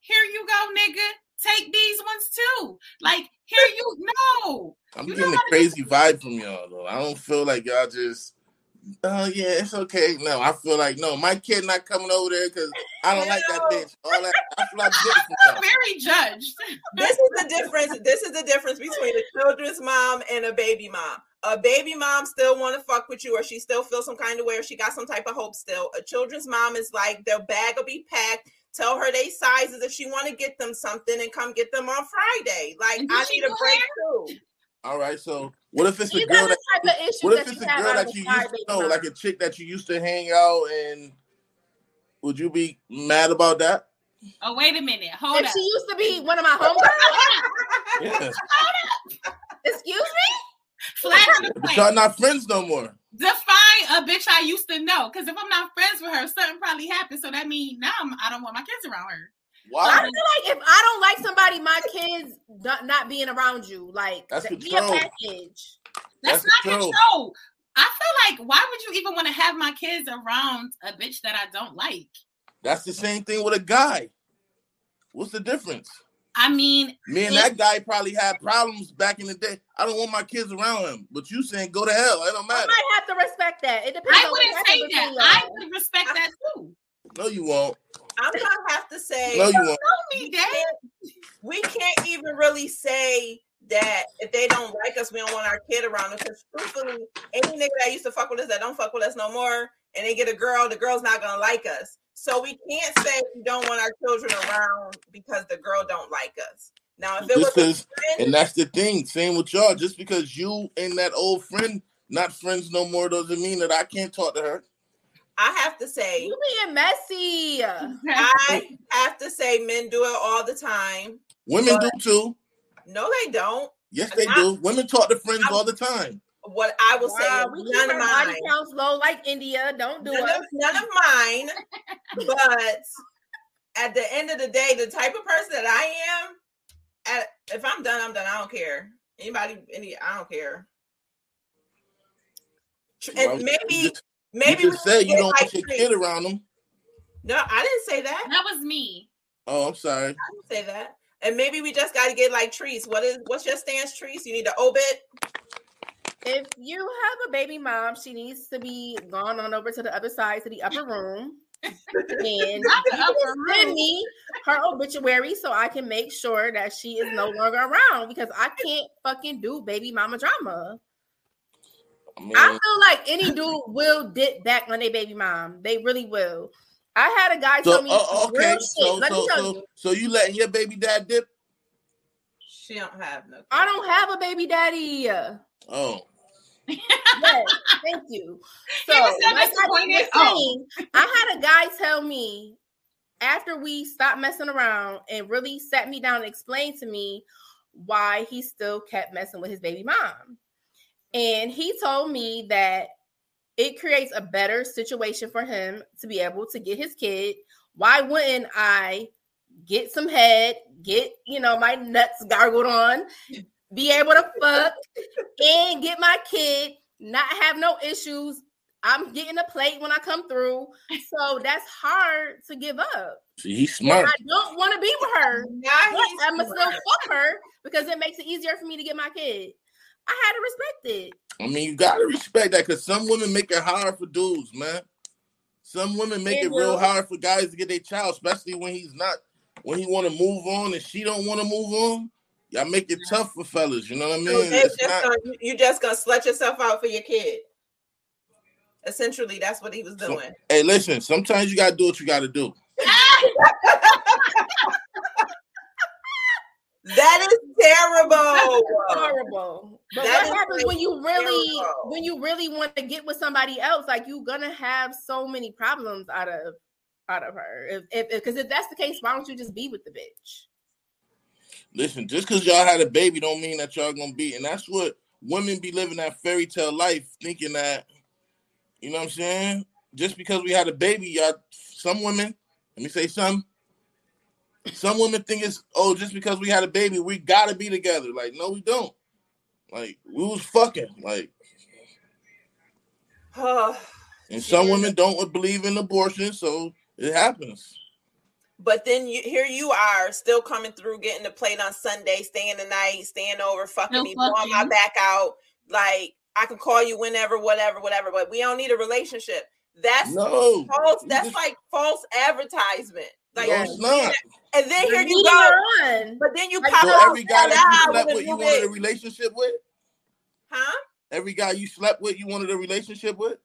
Here you go, nigga. Take these ones too. Like, here you no. I'm You getting a crazy vibe from y'all though. I don't feel like y'all just. Oh yeah, it's okay. No, I feel like no, my kid not coming over there because I don't like that No. bitch. All that I feel like getting from I'm very judged. This is the difference. This is the difference between a children's mom and a baby mom. A baby mom still want to fuck with you, or she still feels some kind of way, or she got some type of hope still. A children's mom is like their bag will be packed. Tell her they sizes if she want to get them something, and come get them on Friday. Like I need a break hair? too. All right, so what if it's a girl that the type of issues what that if it's you a girl that you used to baby know, mama. like a chick that you used to hang out and would you be mad about that? Oh, wait a minute. Hold If up. she used to be one of my homegirls, Yeah. Hold up. Excuse me. Flag on the But plate. y'all not friends no more. Define a bitch I used to know. Because if I'm not friends with her, something probably happened. So that means now I'm, I don't want my kids around her. I Why? feel like if I don't like somebody, my kids not, not being around you, like That's th- be a package. That's, That's not control. control. I feel like why would you even want to have my kids around a bitch that I don't like? That's the same thing with a guy. What's the difference? I mean, Me and that guy probably had problems back in the day. I don't want my kids around him. But you saying go to hell. It don't I matter. might have to respect that. It depends. I wouldn't say that. I would respect that too. No, you won't. I'm gonna have to say No, you won't. Tell me, Dad. we can't even really say that if they don't like us, we don't want our kid around us. Because truthfully, any nigga that used to fuck with us that don't fuck with us no more, and they get a girl, the girl's not gonna like us. So we can't say we don't want our children around because the girl don't like us. Now, if it was Just a 'cause- friend, and that's the thing. Same with y'all. Just because you and that old friend not friends no more doesn't mean that I can't talk to her. I have to say, You being messy. I have to say, men do it all the time. Women do too. No, they don't. Yes, they do. Women talk to friends all the time. What I will Wow, say, we is none our of body mine. counts low like India. Don't do none it. of, none of mine. but at the end of the day, the type of person that I am, at, if I'm done, I'm done. I don't care. Anybody, any, I don't care. And maybe, just, maybe you just said you don't like want your trees. kid around them. No, I didn't say that. That was me. Oh, I'm sorry. I didn't say that. And maybe we just got to get like trees. What is what's your stance, trees? You need to obit. If you have a baby mom, she needs to be gone on over to the other side to the upper room. And you Not the can upper send me her obituary so I can make sure that she is no longer around because I can't fucking do baby mama drama. I mean, I feel like any dude will dip back on their baby mom. They really will. I had a guy so tell me oh, real okay. shit. So Let me tell so you, so you letting your baby dad dip? She don't have no. I don't have a baby daddy. Oh, Yes, thank you. So, He was so like I disappointed. was Oh. I had a guy tell me after we stopped messing around and really sat me down and explained to me why he still kept messing with his baby mom. And he told me that it creates a better situation for him to be able to get his kid. Why wouldn't I get some head, get, you know, my nuts gargled on, be able to fuck and get my kid, not have no issues. I'm getting a plate when I come through. So that's hard to give up. see, he's And smart. I don't want to be with her. Now I'm gonna still fuck her because it makes it easier for me to get my kid. I had to respect it. I mean, you gotta respect that because some women make it hard for dudes, man. Some women make They it real hard for guys to get their child, especially when he's not when he want to move on and she don't want to move on. Y'all make it tough for fellas. You know what I mean? It's just not- gonna, you- just gonna slut yourself out for your kid. Essentially, that's what he was So- doing. hey, listen. Sometimes you gotta do what you gotta do. That is terrible. horrible. But That what is, happens when you really terrible. when you really want to get with somebody else? Like you're gonna have so many problems out of out of her. If if because if, that's the case, why don't you just be with the bitch? Listen, just because y'all had a baby don't mean that y'all gonna be. And that's what women be living that fairy tale life, thinking that, you know what I'm saying? Just because we had a baby, y'all some women, let me say some. Some women think it's oh, just because we had a baby, we gotta be together. Like, no, we don't. Like, we was fucking. Like, and some Yeah. women don't believe in abortion, so it happens. But then you here you are still coming through, getting the plate on Sunday, staying the night, staying over, fucking Still me, blowing my fucking. back out. Like I can call you whenever, whatever, whatever. But we don't need a relationship. That's No. false. That's just- like false advertisement. Like, no, it's not. and then here You're you go. her on. But then you Like, pop So out every guy that you slept with a you new wanted a relationship with? Huh? Every guy you slept with, you wanted a relationship with?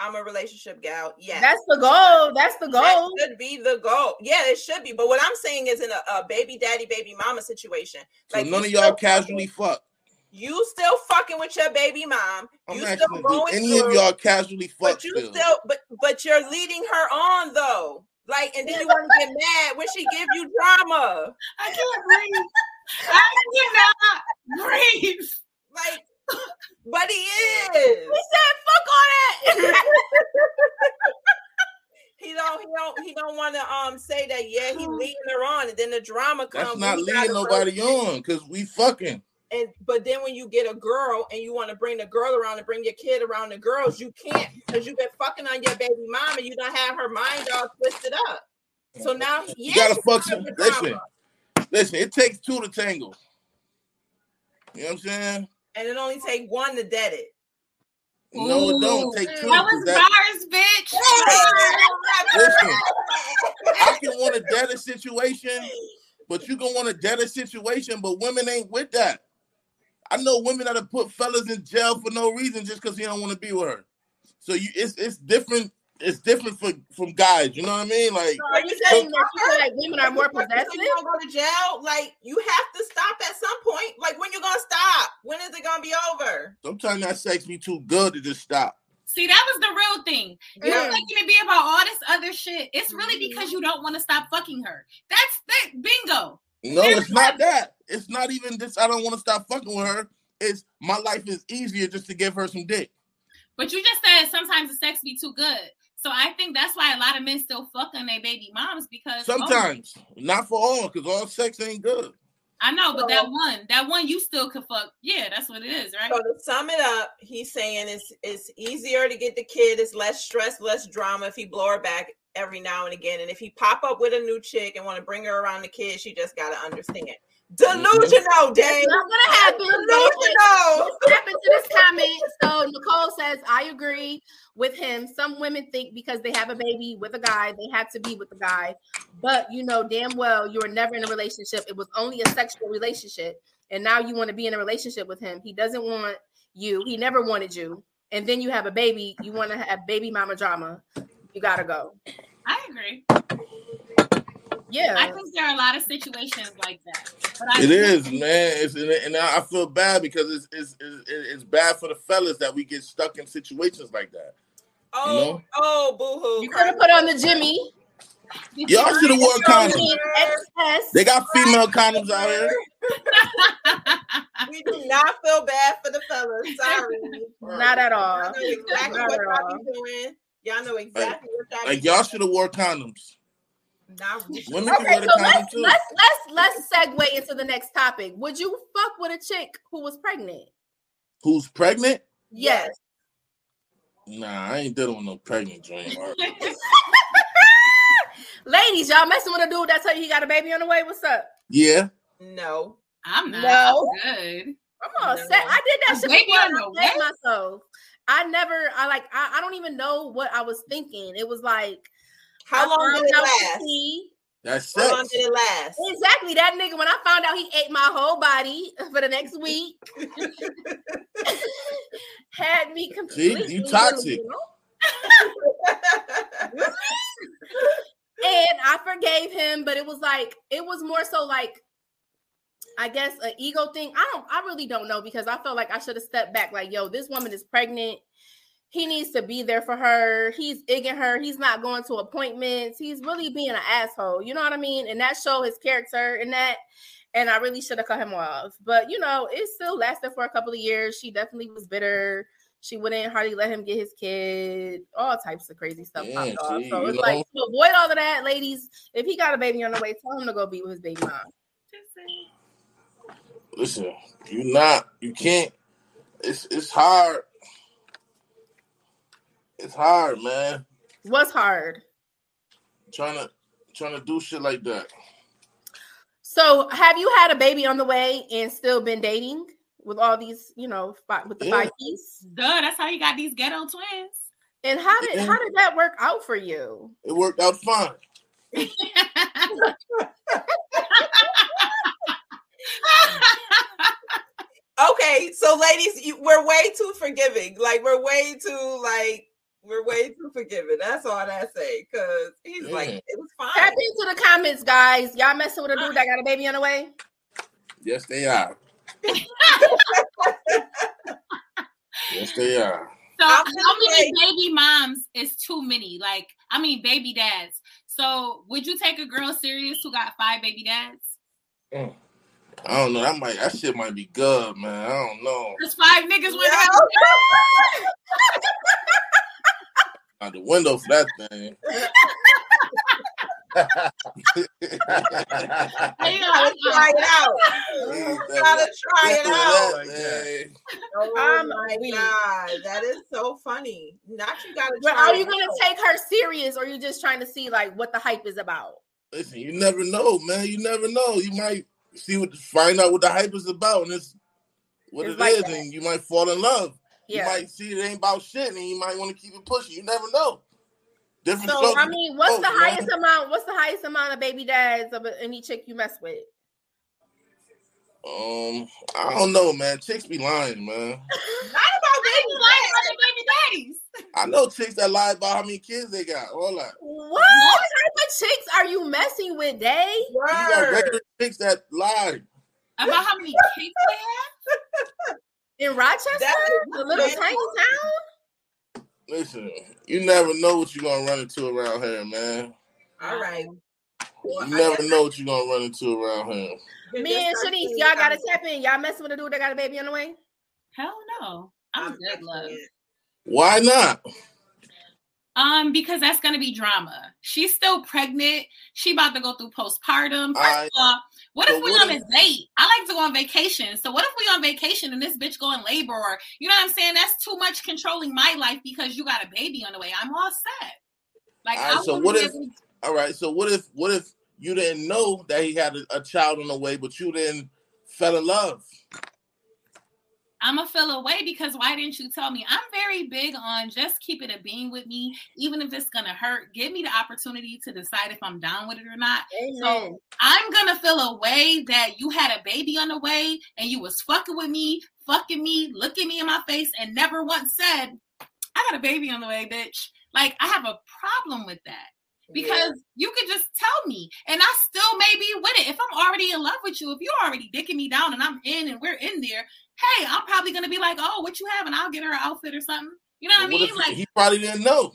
I'm a relationship gal. Yeah. That's the goal. That's the That goal. should be the goal. Yeah, it should be. But what I'm saying is in a, a baby daddy, baby mama situation. So Like, none of y'all casually fuck. You still fucking with your baby mom. I'm you still do going any of y'all casually fuck but you still? still, but but you're leading her on though. Like, and then you want to get mad when she give you drama. I can't breathe. I cannot breathe. Like, but he is. He said, "Fuck all that." He don't. He don't. He don't want to um say that. Yeah, he leading her on, and then the drama comes. That's not leading nobody on because we fucking. And but then when you get a girl and you want to bring the girl around and bring your kid around the girls, you can't because you've been fucking on your baby mom and you don't have her mind all twisted up. So now yeah, You gotta fuck some. the Listen, listen. It takes two to tangle. You know what I'm saying? and it only take one to dead it. No, it don't take two. That 'cause was that- bars, bitch. listen, I can want a deader situation, but you can want a deader situation, but women ain't with that. I know women that have put fellas in jail for no reason just because he don't want to be with her. So you, it's it's different. It's different for from guys. You know what I mean? Like So are you saying that you feel like women are more So possessive? You don't go to jail. Like you have to stop at some point. Like when you gonna stop? When is it gonna be over? sometimes that sex be too good to just stop. See, that was the real thing. You're Mm. making it be about all this other shit. It's really Mhm. because you don't want to stop fucking her. That's that bingo. No, it's not that. It's not even this. I don't want to stop fucking with her. It's my life is easier just to give her some dick. But you just said sometimes the sex be too good. So I think that's why a lot of men still fucking their baby moms because oh, Sometimes, not for all, because all sex ain't good. I know, but So- that one, that one you still could fuck. Yeah, that's what it is, right? So to sum it up, he's saying it's it's easier to get the kid. It's less stress, less drama if he blow her back every now and again. And if he pop up with a new chick and want to bring her around the kids, she just gotta understand. Mm-hmm. Delusional, Dave. It's not gonna happen. Delusional. Let's step into this comment. So Nicole says, I agree with him. Some women think because they have a baby with a guy, they have to be with the guy. But you know damn well you were never in a relationship. It was only a sexual relationship. And now you want to be in a relationship with him. He doesn't want you. He never wanted you. And then you have a baby. You want to have baby mama drama. You gotta go. I agree. Yeah. I think there are a lot of situations like that. But I It is, man. It's, and, and I feel bad because it's, it's it's it's bad for the fellas that we get stuck in situations like that. Oh, know? oh, boo hoo. You could have put on the Jimmy. Y'all should have wore condoms. They got female condoms out here. We do not feel bad for the fellas. Sorry. Not at all. Y'all know exactly Not what at y'all all. be doing. Y'all know exactly what y'all Like be y'all should have wore condoms. Not Women can Okay, wear so condom let's too. let's let's let's segue into the next topic. Would you fuck with a chick who was pregnant? Who's pregnant? Yes. Nah, I ain't dealing with no pregnant joint. Ladies, y'all messing with a dude that tell you he got a baby on the way. What's up? Yeah, No. I'm not. No. I'm good. I'm all No. set. I did that A shit before I played myself. I never, I like, I, I don't even know what I was thinking. It was like, How I long did it last? he- That's How long did it last? Exactly. That nigga, when I found out he ate my whole body for the next week, had me completely. you toxic. And I forgave him, but it was like, it was more so like, I guess an ego thing. I don't, I really don't know because I felt like I should have stepped back. Like, yo, this woman is pregnant. He needs to be there for her. He's igging her. He's not going to appointments. He's really being an asshole. You know what I mean? And that showed his character in that. And I really should have cut him off. But you know, it still lasted for a couple of years. She definitely was bitter. She wouldn't hardly let him get his kid. All types of crazy stuff Yeah, popped off. So it's like know. to avoid all of that, ladies. If he got a baby on the way, tell him to go be with his baby mom. Listen, you not, you can't. It's it's hard. It's hard, man. What's hard? Trying to trying to do shit like that. So, have you had a baby on the way and still been dating with all these, you know, fi- with the Yeah. five piece? Duh, that's how you got these ghetto twins. And how did Yeah. how did that work out for you? It worked out fine. okay, so ladies, you, we're way too forgiving. Like we're way too like we're way too forgiving. That's all I say. Cause he's like, it was fine. Tap into the comments, guys. Y'all messing with a dude uh. that got a baby on the way? Yes, they are. yes, they are. So I'm how many say- baby moms is too many? Like, I mean, baby dads. So would you take a girl serious who got five baby dads? Mm. I don't know. That might that shit might be good, man. I don't know. There's five niggas with No. Out the window for that thing. Hey, Gotta try it out. Gotta try it out. Hey, Oh my oh um, weak. god, that is so funny. Not you gotta But try are you it gonna out. take her serious or you just trying to see like what the hype is about? Listen, you never know, man. You never know. You might see what find out what the hype is about, and it's what It's it like is, that. and you might fall in love. Yeah. You might see it ain't about shit, and you might want to keep it pushing. You never know. Different So. I mean, what's the man. highest amount? What's the highest amount of baby dads of any chick you mess with? Um, I don't know, man. Chicks be lying, man. Not about baby like dads. other baby daddies. I know chicks that lie about how many kids they got. All that. What type of chicks are you messing with, Dae? You got Word. regular chicks that lie. About how many kids they have? In Rochester, That is the little tiny town? Listen, you never know what you're gonna run into around here, man. All right. Well, You never know what you're gonna run into around here. I- Me and Shanice, y'all gotta I'm- tap in. Y'all messing with a dude that got a baby on the way? Hell no. I'm, I'm good, love. Why not? Um, because that's gonna be drama. She's still pregnant. She about to go through postpartum. First of all, what if we what on if- a date? I like to go on vacation. So what if we on vacation and this bitch go in labor or you know what I'm saying? That's too much controlling my life because you got a baby on the way. I'm all set. Like Alright, so what if- All right. So what if what if you didn't know that he had a, a child on the way, but you then fell in love? I'ma feel away because why didn't you tell me? I'm very big on just keep it a being with me, even if it's gonna hurt. Give me the opportunity to decide if I'm down with it or not. Amen. I'm gonna feel a way that you had a baby on the way and you was fucking with me, fucking me, looking me in my face, and never once said, I got a baby on the way, bitch. Like, I have a problem with that because you could just tell me and I still may be with it. If I'm already in love with you, if you're already dicking me down and I'm in and we're in there, hey, I'm probably gonna be like, oh, what you have? And I'll get her an outfit or something. You know what I But what mean? if Like, he probably didn't know?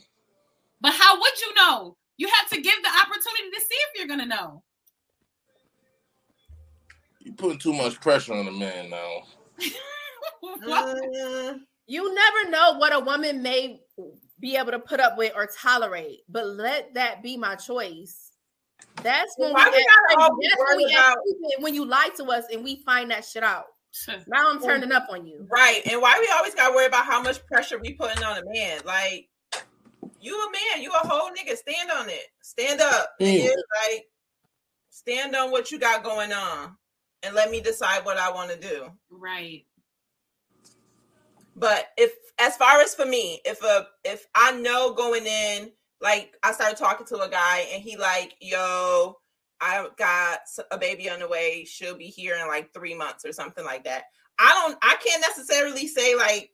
but how would you know? You have to give the opportunity to see if you're gonna know. You're putting too much pressure on the man now. What? Uh, You never know what a woman may be able to put up with or tolerate, but let that be my choice. That's when Why we, we get gotta crazy. always That's when we get about- when you lie to us and we find that shit out. Now I'm turning up on you. right. And why we always gotta worry about how much pressure we putting on a man? Like, you a man, you a whole nigga. Stand on it. Stand up. Mm. nigga. Like, stand on what you got going on. and let me decide what I want to do. Right. But if as far as for me, if a if I know going in, like I started talking to a guy and he like, yo, I got a baby on the way. She'll be here in like three months or something like that. I don't I can't necessarily say like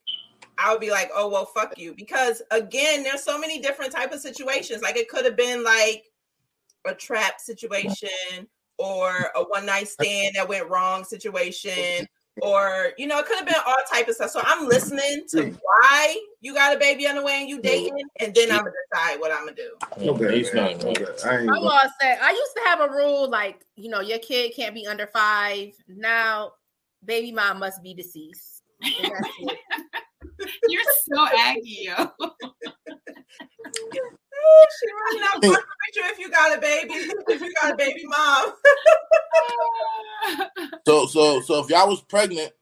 I would be like, oh well, fuck you, because again, there's so many different type of situations. Like it could have been like a trap situation or a one night stand that went wrong situation or you know it could have been all type of stuff so i'm listening to why you got a baby on the way and you dating and then i'm gonna decide what i'm gonna do Okay, he's not. Okay, I ain't My gonna- law said I used to have a rule like you know your kid can't be under five. Now, baby mom must be deceased. And that's it. You're so aggy, yo. she really not fucking with you if you got a baby if you got a baby mom So so so if y'all was pregnant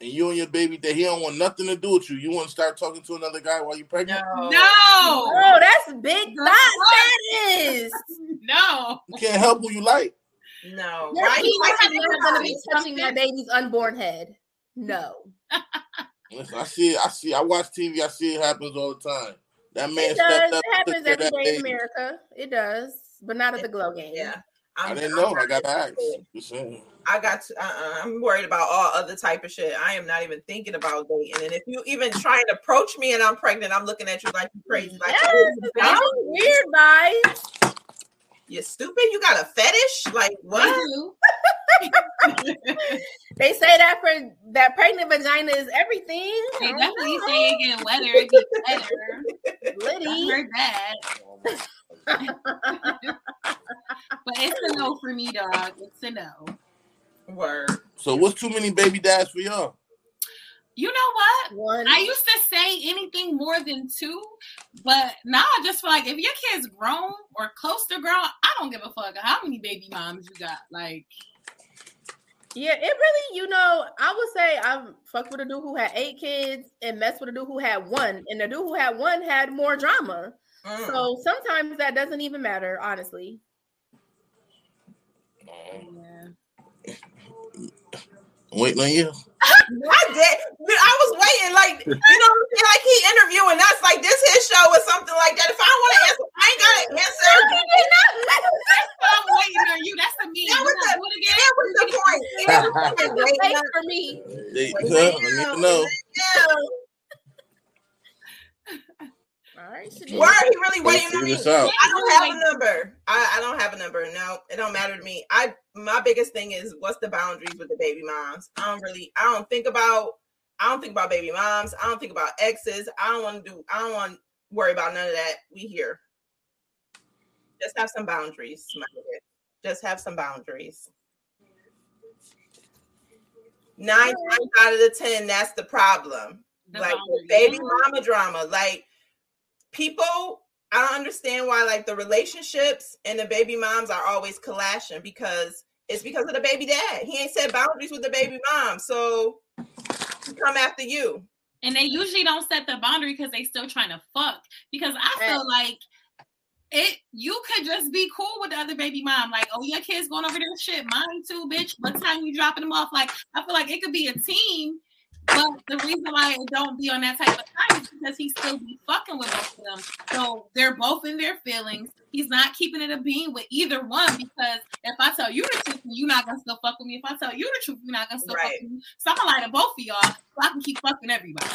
and you and your baby that he don't want nothing to do with you, you want to start talking to another guy while you're pregnant? no. Oh, that's big The thought fuck? No. You can't help who you like. no Your right penis Like, is not going to be touching something. that baby's unborn head. No, Listen, I see. I see. I watch TV. I see it happens all the time. That man it stepped does. up. It happens took care every of that day in. America. It does, but not at the Glow Gang. yeah I I'm, didn't I'm know. I got to ask. interested. Just saying. I got to, uh-uh. I'm worried about all other type of shit. I am not even thinking about dating. And if you even try and approach me and I'm pregnant, I'm looking at you like you're crazy. Like Yes, oh, you it's weird vibes. You're stupid. You got a fetish? Like what? They say that for that pregnant vagina is everything. They definitely say it getting wetter. It gets better. I Liddy. heard that. Oh But it's a no for me, dog. It's a no. Word. So what's too many baby dads for y'all? You know what? One. I used to say anything more than two, but now I just feel like if your kid's grown or close to grown, I don't give a fuck how many baby moms you got. Like, Yeah, it really, you know, I would say I fucked with a dude who had eight kids and messed with a dude who had one, and the dude who had one had more drama. Mm. So sometimes that doesn't even matter, honestly. yeah. I'm waiting on you. I did. I was waiting, like you know, what I'm saying? like he interviewing us, like this his show or something like that. If I want to answer, I ain't got to answer. I'm waiting on you. That's a me. That was the- it again? That was the point. That was the point. the Waiting face on- for me. They, waiting huh? I need to you. know. Yeah. All right, Shanice. Why are he really waiting on me? this out. I don't have a number. I, I don't have a number. No, it don't matter to me. I my biggest thing is what's the boundaries with the baby moms. I don't really. I don't think about. I don't think about baby moms. I don't think about exes. I don't want to do. I don't want to worry about none of that. We here. Just have some boundaries, my nigga. Just have some boundaries. Nine times out of the ten, that's the problem The like baby mama drama. Like people, I don't understand why like the relationships and the baby moms are always clashing because it's because of the baby dad. He ain't set boundaries with the baby mom, so he come after you. And they usually don't set the boundary because they still trying to fuck. Because I feel like it you could just be cool with the other baby mom. Like, oh, your kid's going over there shit. Mine too, bitch. What time you dropping them off? Like, I feel like it could be a team. But the reason why it don't be on that type of time is because he still be fucking with both of them. So they're both in their feelings. He's not keeping it a bean with either one because if I tell you the truth, you're not gonna still fuck with me. If I tell you the truth, you're not gonna still Right. fuck with me. So I'm gonna lie to both of y'all so I can keep fucking everybody.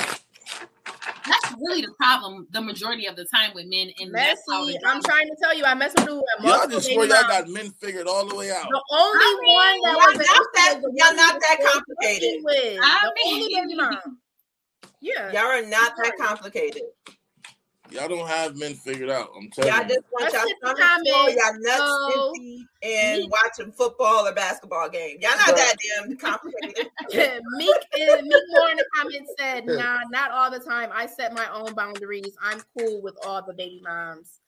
That's really the problem the majority of the time with men, and Messy. I'm trying to tell you, I mess with a dude with Y'all just swear y'all got men figured all the way out. The only I mean, one that y'all was not that- was y'all not that complicated. working With. I the only mean- baby mom. Yeah. Y'all are not that complicated. Y'all don't have men figured out. I'm telling Y'all you. just want Let's y'all hit the full, y'all nuts So, empty, and me- watching football or basketball game. Y'all not that damn complicated. Meek is, Meek Moore in the comments said, "Nah, not all the time. I set my own boundaries. I'm cool with all the baby moms."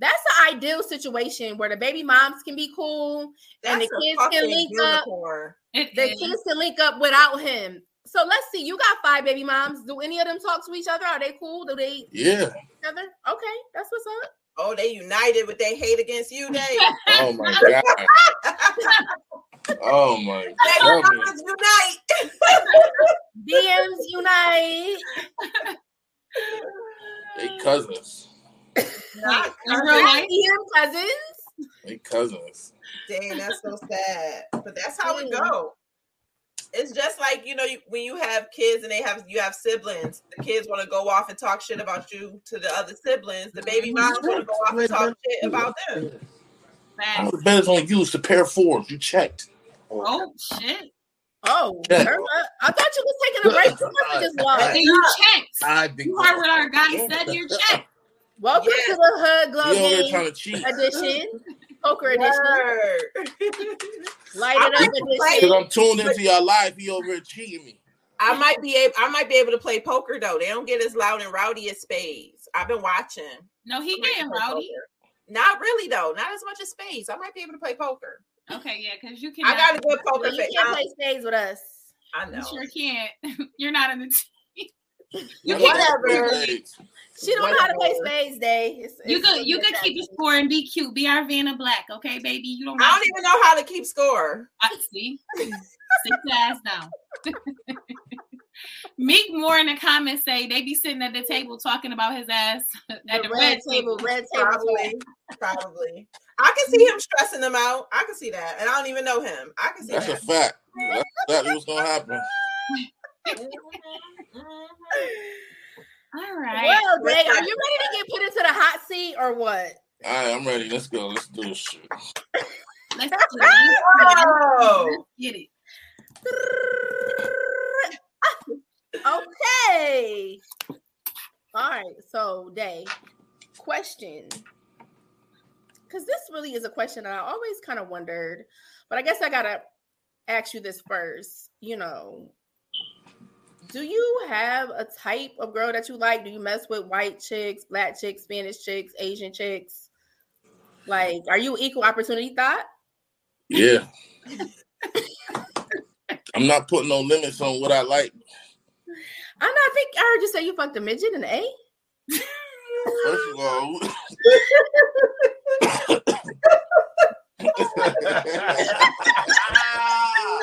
That's the ideal situation where the baby moms can be cool and the kids can fucking link up. unicorn. It The is. kids can link up without him. So let's see. You got five baby moms. Do any of them talk to each other? Are they cool? Do they eat Yeah. together? Okay, that's what's up. Oh, they united with their hate against you, Dave. Oh my god. Oh my Baby god. mamas unite. DMs unite. They cousins. Not In real life? DM cousins. They cousins. Dang, that's so sad. But that's how it Mm. go. It's just like you know you, when you have kids and they have you have siblings. The kids want to go off and talk shit about you to the other siblings. The baby mm-hmm. moms want to go off and talk shit about them. All Facts. the bed is on you. It's a pair of fours. You checked. Oh shit! Oh, Yeah. Irma, I thought you was taking a break. You must have just Then lost. you checked. I think You heard what our guy said. You checked. Welcome Yeah. to the Hood Glow You over there Game trying to cheat. edition, poker edition, Word. light it up I'm edition. Because I'm tuned into your life. He over here cheating me. I might be able I might be able to play poker though. They don't get as loud and rowdy as spades. I've been watching. No, he I might getting rowdy. poker. Not really though. Not as much as spades. I might be able to play poker. Okay, yeah, because you can. I got a good So poker you can't play spades with us. I know. You sure can't. You're not in the team. You I can, Whatever. Don't play spades. She don't know how to play spades, Dae. It's, you it's- could you could keep that- the score and be cute. Be our Vanna Black, okay, baby. You don't. I don't even know how to keep score. I see. Sit your ass down. Meek Moore in the comments say they be sitting at the table talking about his ass at The the red table, red table. Probably. Probably. I can see him stressing them out. I can see that. And I don't even know him. I can see That's a fact. That's exactly what's gonna happen. Mm-hmm, mm-hmm. All right. Well, Dae, are you ready to get put into the hot seat or what? All right, I'm ready. Let's go. Let's do this shit. Let's get it. Oh. Let's get it. Okay. All right. So, Dae, question. Because this really is a question that I always kind of wondered, but I guess I got to ask you this first. You know, do you have a type of girl that you like? Do you mess with white chicks, black chicks, Spanish chicks, Asian chicks? Like, are you equal opportunity thought? Yeah. I'm not putting no limits on what I like. I know. I think I heard you say you fucked a midget and the A. First of all,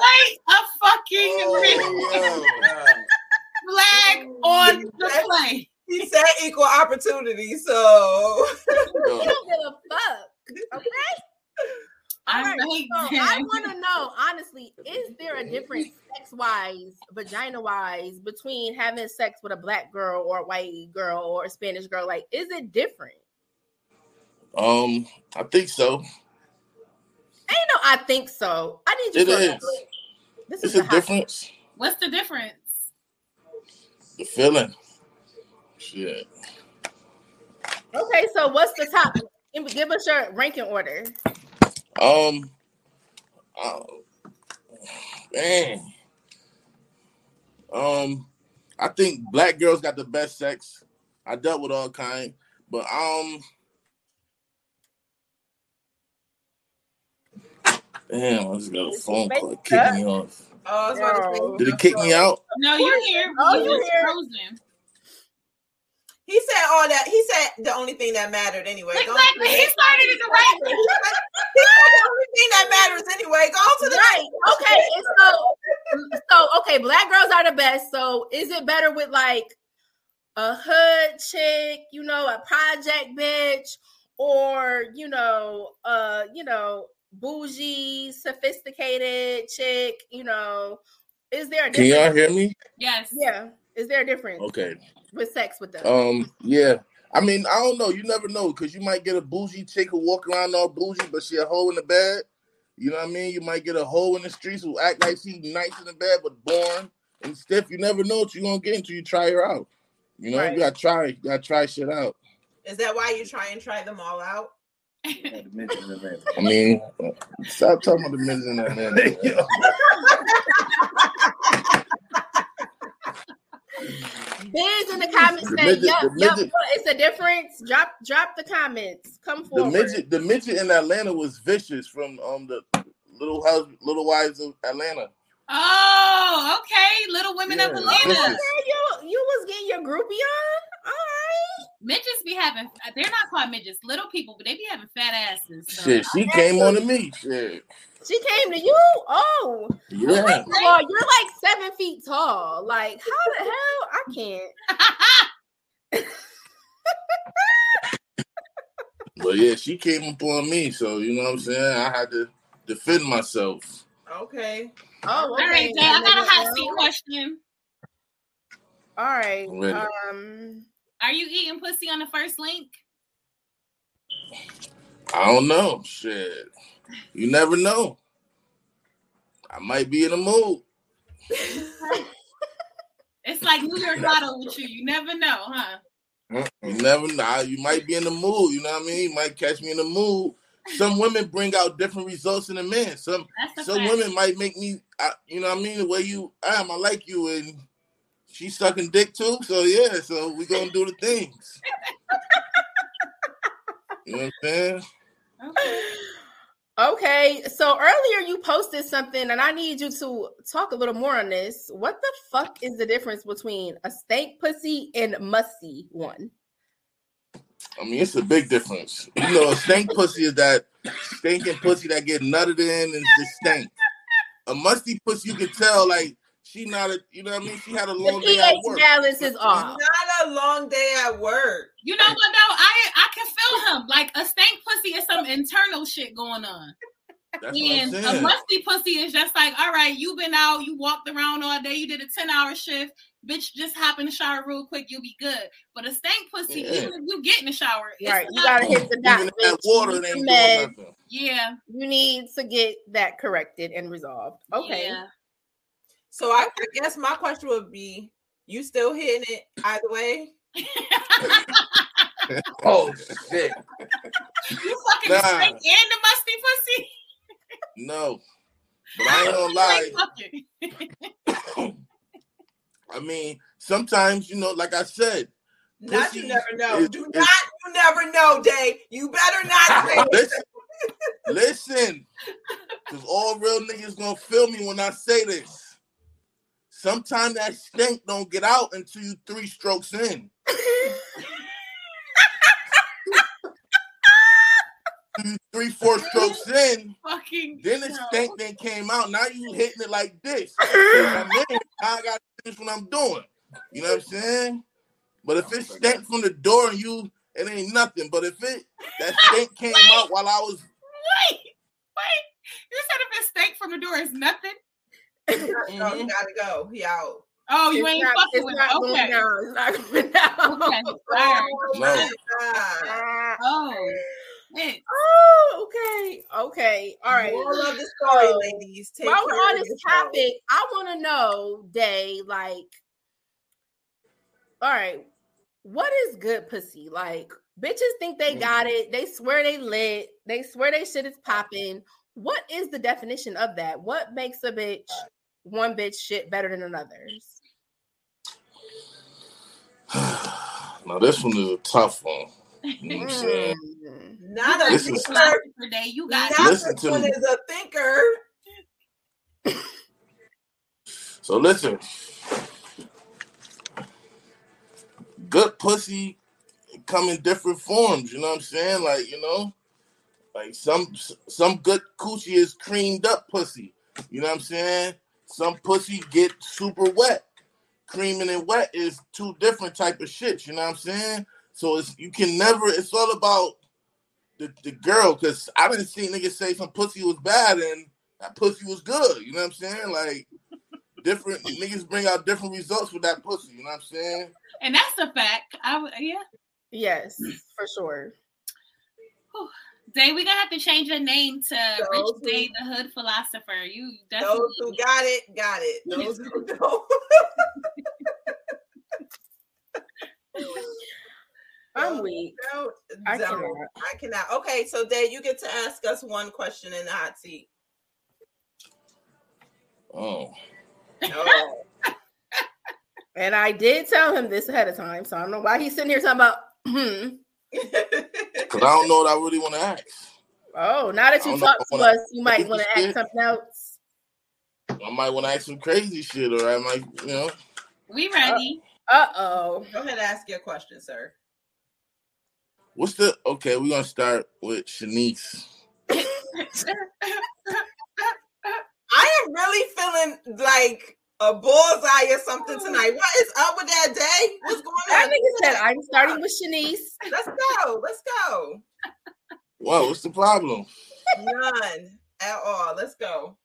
Wait a fucking oh, minute. oh, Flag on the plane. He said equal opportunity, so You don't give a fuck. Okay. All All right. right, So I want to know, honestly, is there a difference sex wise, vagina wise, between having sex with a black girl or a white girl or a Spanish girl? Like, is it different? Um, I think so. Ain't no, I think so. I need you It to is. This It's is a the hot- difference. What's the difference? The feeling. Shit. Okay, so what's the top? Give us your ranking order. Um. Oh, man. Um, I think black girls got the best sex. I dealt with all kind, but um. Damn, I just got a phone call. Kicked me off. Oh, I was about to say, Did it kick me out? No, you're here. Oh, You you're here. frozen. He said all that. He said the only thing that mattered anyway. Exactly. He started it the right way. The only thing that matters anyway. Go on to the Right. Okay. So, so okay, black girls are the best. So, is it better with like a hood chick, you know, a project bitch, or you know, uh, you know, bougie, sophisticated chick? You know, is there a Can y'all hear me? Yes. Yeah. Is there a difference Okay. with sex with them? Um, yeah. I mean, I don't know. You never know because you might get a bougie chick who walk around all bougie, but she a hoe in the bed. You know what I mean? You might get a hoe in the streets who act like she nice in the bed, but born and stiff. You never know what you're gonna get until you try her out. You know, Right. you gotta try, you gotta try shit out. Is that why you try and try them all out? I mean, stop talking about the midgets in that man. Biz in the comments The say, "Yup, the yup, it's a difference." Drop, drop the comments. Come forward. The midget, the midget in Atlanta was vicious from um the Little House, Little Wives of Atlanta. Oh, okay. Little Women of Atlanta. vicious. You you was getting your groupie on. All right. Midgets be having, they're not called midgets, little people, but they be having fat asses. So. Shit, she came on to me. Shit. She came to you? Oh. Yeah. First of all, you're like seven feet tall. Like, how the hell? I can't. But yeah, she came up on me, so you know what I'm saying. I had to defend myself. Okay. Oh, All right. Jay, I got a hot seat question. All right. Um, Are you eating pussy on the first link? I don't know. Shit. You never know. I might be in a mood. It's like New York Lotto with you. You never know, huh? You never know. You might be in the mood. You know what I mean? You might catch me in the mood. Some women bring out different results in a man. Some some fact. women might make me, I, you know what I mean? The way you am, I like you, and she's sucking dick too. So yeah, so we gonna do the things. You know what I'm saying? Okay. okay. So earlier you posted something, and I need you to talk a little more on this. What the fuck is the difference between a stank pussy and musty one? I mean, it's a big difference. You know, a stank pussy is that stinking pussy that get nutted in and just stank. A musty pussy, you can tell like she not a, you know what I mean? She had a The long day at pH work. balance is off. Not a long day at work. You know what though? I I can feel him. Like a stank pussy is some internal shit going on. That's And a musty pussy is just like, all right, you've been out, you walked around all day, you did a 10 hour shift, bitch, just hop in the shower real quick, you'll be good. But a stank pussy, Yeah. even if you get in the shower, Right. You gotta hit the dot. Even that water You need doing meds. nothing. Yeah. You need to get that corrected and resolved. Okay. Yeah. So I, I guess my question would be: You still hitting it either way? Oh shit. you fucking Nah. the stank and the musty pussy. No. But I ain't gonna lie. I mean, sometimes, you know, like I said, Not Pussy you never know. is- Do is- not you never know, Dae. You better not say it. listen, listen, because all real niggas gonna feel me when I say this. Sometimes that stink don't get out until you three strokes in. Three, four strokes in, fucking then the stink then came out. Now you hitting it like this. Then I gotta finish what I'm doing. You know what I'm saying? But if it stank from the door and you, it ain't nothing. But if it that stink came out while I was Wait, wait. You said if it stank from the door is nothing. No, you mm-hmm. gotta go. He out. Oh, you It's ain't not- fucking it's with not it. going Okay. down. It's not going down. Okay. All right. Oh No. my God. Oh. shit. Oh, okay. Okay. All right. Moral of the story, So, ladies. Take While we're on this yourself. topic, I want to know, Dae, like, all right, what is good pussy? Like, bitches think they mm. got it. They swear they lit. They swear they shit is popping. What is the definition of that? What makes a bitch one bitch shit better than another's? now this one is a tough one. You know what I'm saying? Mm. Not a This thinker. Per day, you got Not Listen this to one me. is a thinker. So listen, good pussy come in different forms. You know what I'm saying? Like you know, like some some good coochie is creamed up pussy. You know what I'm saying? Some pussy get super wet. Creaming and wet is two different type of shit. You know what I'm saying? So it's you can never. It's all about the, the girl because I didn't see niggas say some pussy was bad and that pussy was good. You know what I'm saying? Like different niggas bring out different results with that pussy. You know what I'm saying? And that's a fact. I would, yeah. Yes, for sure. Dae, we're gonna have to change your name to Those Rich who- Dae, the Hood Philosopher. You definitely Those who got it, got it. Those who don't. I'm weak. don't, I don't. cannot. I cannot. Okay, so Dave, you get to ask us one question in the hot seat. Oh, No. And I did tell him this ahead of time, so I don't know why he's sitting here talking about. Hmm. Because I don't know what I really want to ask. Oh, now that you talk to wanna us, you might want to ask something else. I might want to ask some crazy shit, or I might, you know. we ready. Uh oh. Go ahead and ask your question, sir. What's the okay? We're gonna start with Shanice. I am really feeling like a bullseye or something hmm. tonight. What is up with that day? What's going on? That on? nigga said I'm starting with Shanice. Let's go. Let's go. Whoa, what's the problem? None at all. Let's go.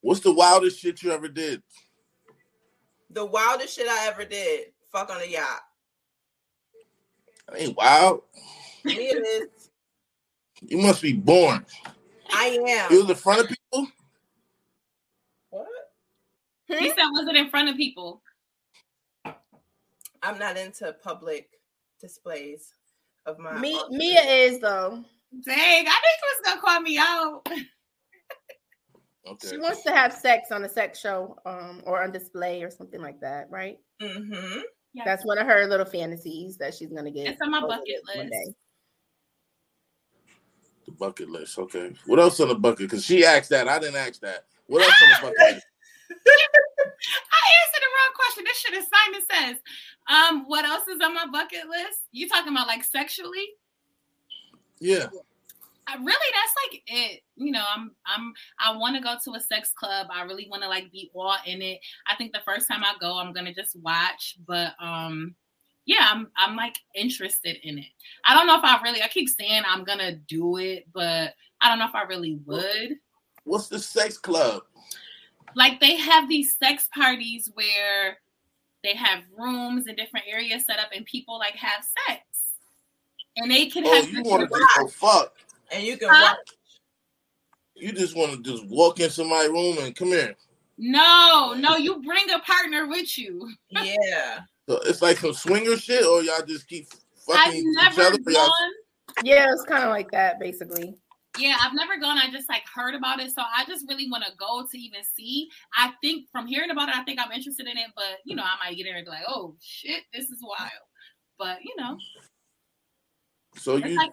What's the wildest shit you ever did? The wildest shit I ever did. Fuck on a yacht. I ain't wild. Me it is. You must be born. I am. You was in front of people? What? He said, was it in front of people? I'm not into public displays of my Me, art. Mia is though. Dang, I think he was gonna call me out. Okay. She wants to have sex on a sex show, um, or on display or something like that, right? Mhm. Yes. That's one of her little fantasies that she's gonna get. It's on my bucket with one list. day. The bucket list. Okay. What else on the bucket? Because she asked that. I didn't ask that. What else on the bucket list? I answered the wrong question. This shit is Simon says. Um, what else is on my bucket list? You talking about like sexually? Yeah. I really that's like it. You know, I'm I'm I want to go to a sex club. I really want to like be all in it. I think the first time I go, I'm gonna just watch, but um yeah, I'm I'm like interested in it. I don't know if I really I keep saying I'm gonna do it, but I don't know if I really would. What's the sex club? Like they have these sex parties where they have rooms and different areas set up and people like have sex. And they can Oh, have you want to just go fuck. And you can Huh? watch. You just want to just walk into my room and come here. No, no, you bring a partner with you. Yeah. So it's like some swinger shit, or y'all just keep I've fucking each other. or y'all- gone. Yeah, it's kind of like that, basically. Yeah, I've never gone. I just like heard about it, so I just really want to go to even see. I think from hearing about it, I think I'm interested in it, but you know, I might get there and be like, "Oh shit, this is wild." But you know, So it's you, like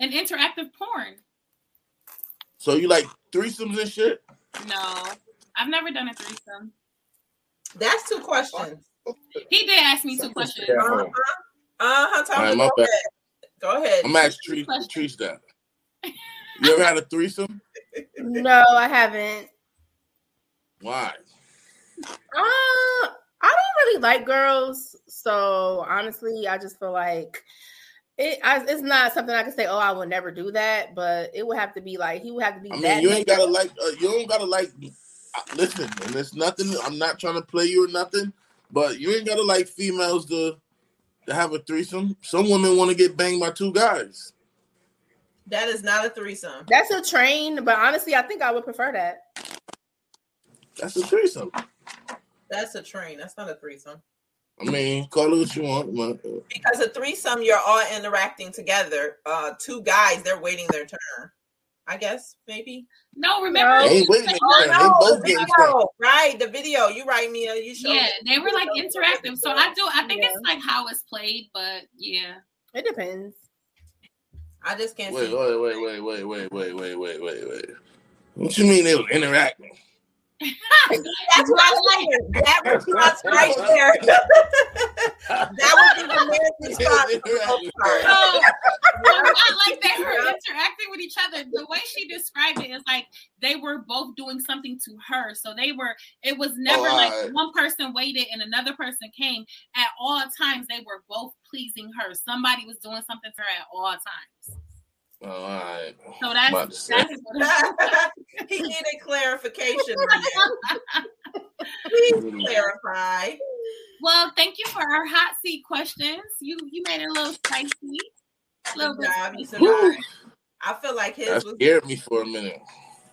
an interactive porn. so you like threesomes and shit. No, I've never done a threesome. That's two questions. He did ask me two questions. Uh-huh. Uh-huh. Tell All right, me. Go ahead. Go ahead. I'm asking Treese, Treese that. You ever had a threesome? No, I haven't. Why? Uh, I don't really like girls, so honestly, I just feel like it. I, it's not something I can say. Oh, I will never do that, but it would have to be like he would have to be. I mean, that you ain't nigga. gotta like. Uh, you don't gotta like. Uh, listen, and it's nothing. I'm not trying to play you or nothing, but you ain't gotta like females to to have a threesome. Some women want to get banged by two guys. That is not a threesome. That's a train, but honestly, I think I would prefer that. That's a threesome. That's a train. That's not a threesome. I mean, call it what you want. But, uh, Because a threesome, you're all interacting together. Uh, two guys, they're waiting their turn. I guess maybe. No, remember? No. they ain't waiting. Oh, their turn. no, they both the getting video, right? The video. You right, Mia. You showed. Yeah, me. they were like interactive. So I do. I think Yeah. it's like how it's played, but yeah. It depends. I just can't Wait, see. wait, wait, wait, wait, wait, wait, wait, wait, wait, wait. What you mean they was interacting? That's what I'm saying. That response right there. that would be the man's response. to the part. No, no, not like they were interacting with each other. The way she described it is like they were both doing something to her. So they were, it was never Oh, like alright. one person waited and another person came. At all times, they were both pleasing her. Somebody was doing something to her at all times. Oh, all right. So About that's, that's he needed clarification. Please clarify. Well, thank you for our hot seat questions. You you made it a little spicy. A little bit job. Spicy. survived. I feel like his That was scared me for a minute.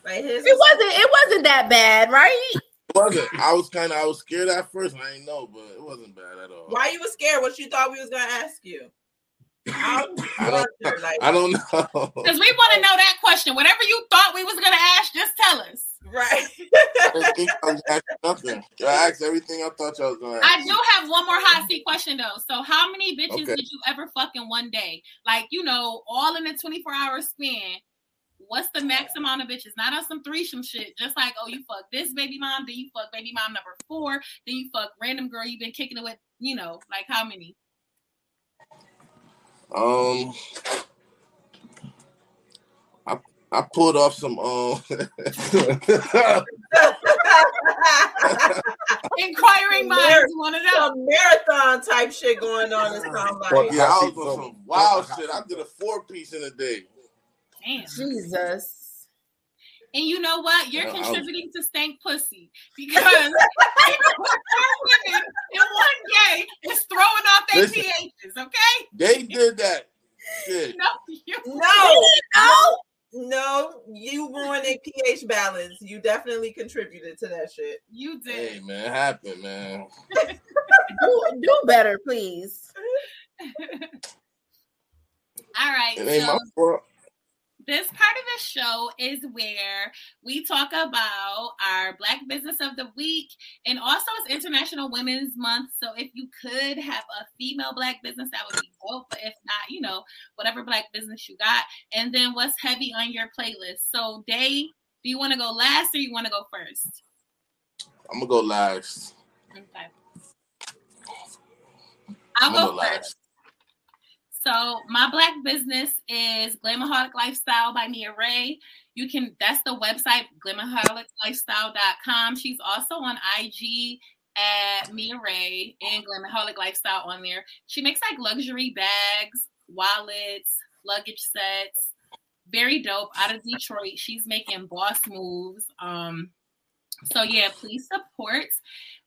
like his. It wasn't. It wasn't that bad, right? It wasn't. I was kind of. I was scared at first. and I didn't know, but it wasn't bad at all. Why you was scared? What you thought we was gonna ask you? I, I don't. like, I don't know. Because we want to know that question. Whatever you thought we was gonna ask, just tell us. right. I didn't think I was nothing. I asked everything I thought y'all was gonna ask. I do have one more hot seat question though. So, how many bitches Okay. did you ever fuck in one day? Like, you know, all in a 24 hour span. What's the max amount of bitches? Not on some threesome shit. Just like, oh, you fuck this baby mom, then you fuck baby mom number four, then you fuck random girl you've been kicking it with. You know, like how many? Um, I I pulled off some um Inquiring minds want to know. Marathon type shit going on. It sounds like. yeah, I was on some wild shit. I did a four piece in a day. Damn. Jesus. And you know what? You're Yeah, I was- contributing to stank pussy because women in one day is throwing off their Listen. pHs. Okay? They did that shit. No, you No, no, no. You ruined a pH balance. You definitely contributed to that shit. you did. Hey man, it happened, man. Do, do better, please. All right. It ain't so my fault. This part of the show is where we talk about our Black Business of the Week, and also it's International Women's Month. So if you could have a female Black business, that would be dope. But if not, you know, whatever Black business you got, and then what's heavy on your playlist. So, Dae, do you want to go last or you want to go first? I'm gonna go last. Okay. I'll go go first. last. So my black business is Glamaholic Lifestyle by Mia Ray. You can that's the website glamoholiclifestyle.com. She's also on IG at Mia Ray and Glamaholic Lifestyle on there. She makes like luxury bags, wallets, luggage sets. Very dope out of Detroit. She's making boss moves. Um so yeah, please support.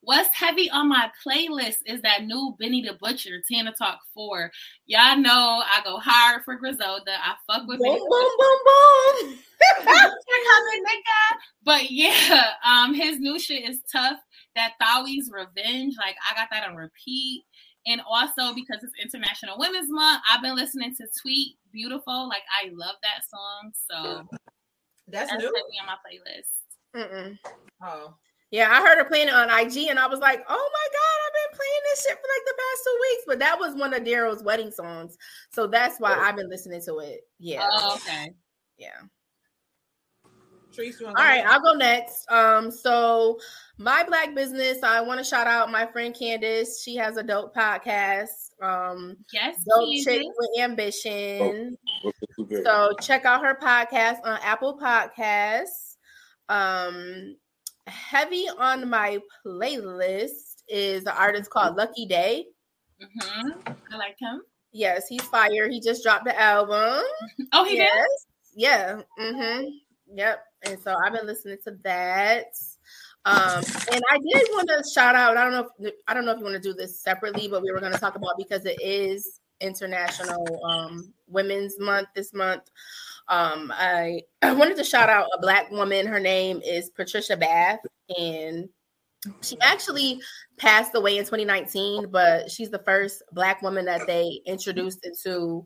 What's heavy on my playlist is that new Benny the Butcher, Tana Talk 4. Y'all know I go hard for Griselda. I fuck with Boom, Benny boom, boom, boom. Butcher coming, nigga. But yeah, um, his new shit is tough. That Thowie's Revenge, like I got that on repeat. And also because it's International Women's Month, I've been listening to Tweet Beautiful. Like I love that song. So That's, that's new. heavy on my playlist. Mm-mm. Oh, Yeah, I heard her playing it on IG, and I was like, "Oh my god, I've been playing this shit for like the past two weeks." But that was one of Daryl's wedding songs, so that's why I've been listening to it. Yeah, Oh, okay. yeah. Treese, you All wanna go right, next? I'll go next. Um, so my black business, I want to shout out my friend Candace. She has a dope podcast. Um, Yes, dope Candace. chick with ambition. What's the super- So check out her podcast on Apple Podcasts. Um, heavy on my playlist is the artist called Lucky Daye. hmm I like him. Yes, he's fire. He just dropped the album. Oh, he yes. did. Yeah. Mm-hmm. Yep. And so I've been listening to that. Um, and I did want to shout out. I don't know if I don't know if you want to do this separately, but we were going to talk about because it is International um, Women's Month this month. Um, I, I wanted to shout out a black woman. Her name is Patricia Bath, and she actually passed away in 2019, but she's the first black woman that they introduced into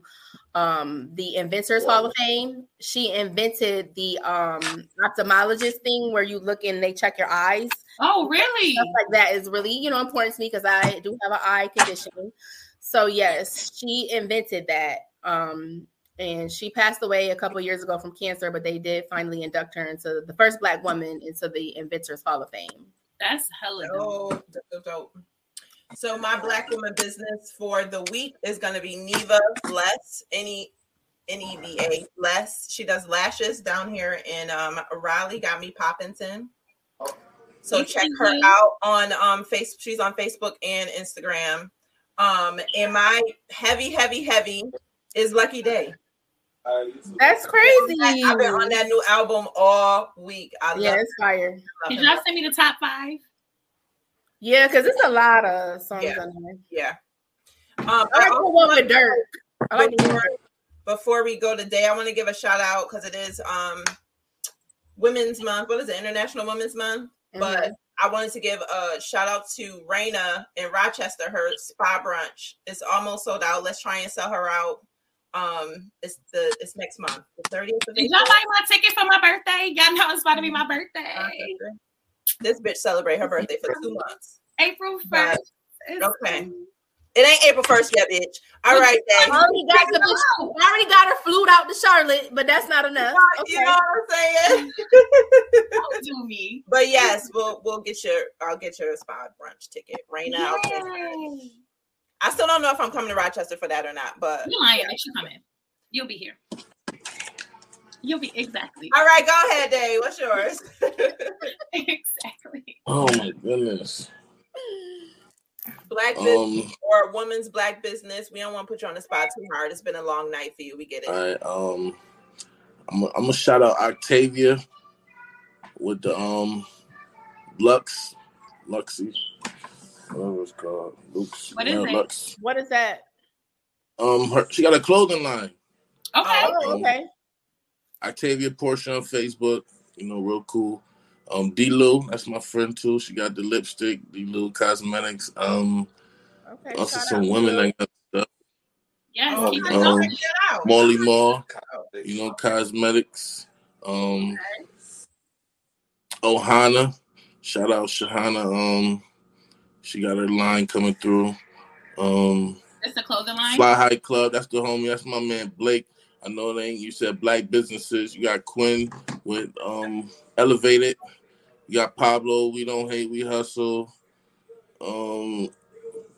um the inventors hall of fame she invented the um ophthalmologist thing where you look and they check your eyes Oh, really? stuff like that is really you know important to me because i do have an eye condition so yes she invented that um and she passed away a couple years ago from cancer but they did finally induct her into the first black woman into the inventors hall of fame That's hella dope. Oh, dope, dope, dope. So my black woman business for the week is gonna be Neva Bless, any N E V A Bless. She does lashes down here in um Raleigh, got me Poppington. So Thank check her Lee. out on um face. She's on Facebook and Instagram. Um, and my heavy, heavy, heavy is Lucky Daye. That's crazy I've been on that new album all week. I love, yeah it, it's fire love Did it. y'all send me the top five? yeah because it's a lot of songs Yeah. on there Yeah. Um, i like also the one with dirt I like the before, one before we go today, I want to give a shout out because it is um Women's Month. What is it? International Women's Month. But I wanted to give a shout out to Raina in Rochester. Her spa brunch is almost sold out. Let's try and sell her out. Um, it's the it's next month, the thirtieth of Did y'all buy my ticket for my birthday? Y'all know it's about to be my birthday. This bitch celebrate her birthday for two months. April But- 1st. okay. It ain't April first yet, bitch. All right, I then. already got the bitch, I already got her flued out to Charlotte, but that's not enough. Okay. You know what I'm saying? Don't do me. But yes, we'll we'll get your I'll get your spa brunch ticket. Raina, I'll. Yay. I still don't know if I'm coming to Rochester for that or not, but You lying. They should come in. You'll be here. You'll be exactly. All right, go ahead, Dave. What's yours? exactly. Oh my goodness. black business Um, or woman's black business. We don't want to put you on the spot too hard. It's been a long night for you. We get it. all right. Um, I'm I'm gonna shout out Octavia with the um Lux, Luxy, whatever it's called, Lux. What is it? Lux. What is that? Um, her, she got a clothing line. Okay. Oh, okay. Octavia Portia on Facebook. You know, real cool. Um, D. Lou, that's my friend too. She got the lipstick. D. Lou Cosmetics. Um, Okay. also some out. women that got stuff. Yes. Oh, keep it um, going. check it out. Molly Mall. You know, cosmetics. Um, Ohana. Shout out Shahana. Um, she got her line coming through. Um, It's a clothing line. Fly High Club. That's the homie. That's my man Blake. I know they ain't. You said black businesses. You got Quinn with um Elevated. You got Pablo. We don't hate. We hustle. Um,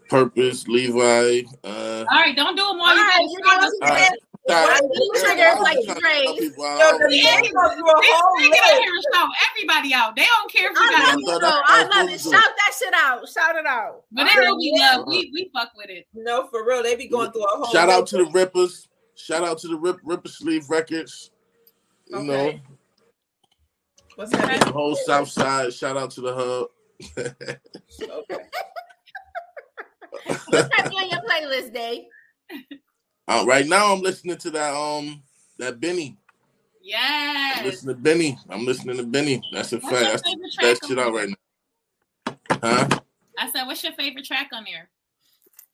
Purpose. Levi. Uh, All right, don't do them all. All You right, gotta you start know all right. Why Sorry. you triggers like I'm trying to Dre's? tell people I Yo, don't- the man go through a This whole nigga list. out here is shout everybody out. They don't care if you I got love it. it thought though. that's I how love it. it's Shout that shit out. Shout it out. But they know we love. We we fuck with it. No, for real. They be going through a whole Shout out list. to the Rippers. Shout out to the Rip Ripper Sleeve Records. You know, Okay. What's that? the whole South Side. Shout out to the Hub. Okay. What's that on your playlist, Dae? Uh, right now, I'm listening to that um that Benny. I'm Yes. listening to Benny. I'm listening to Benny. That's a What's fact. That's favorite the best shit out right now. Huh? I said, what's your favorite track on there?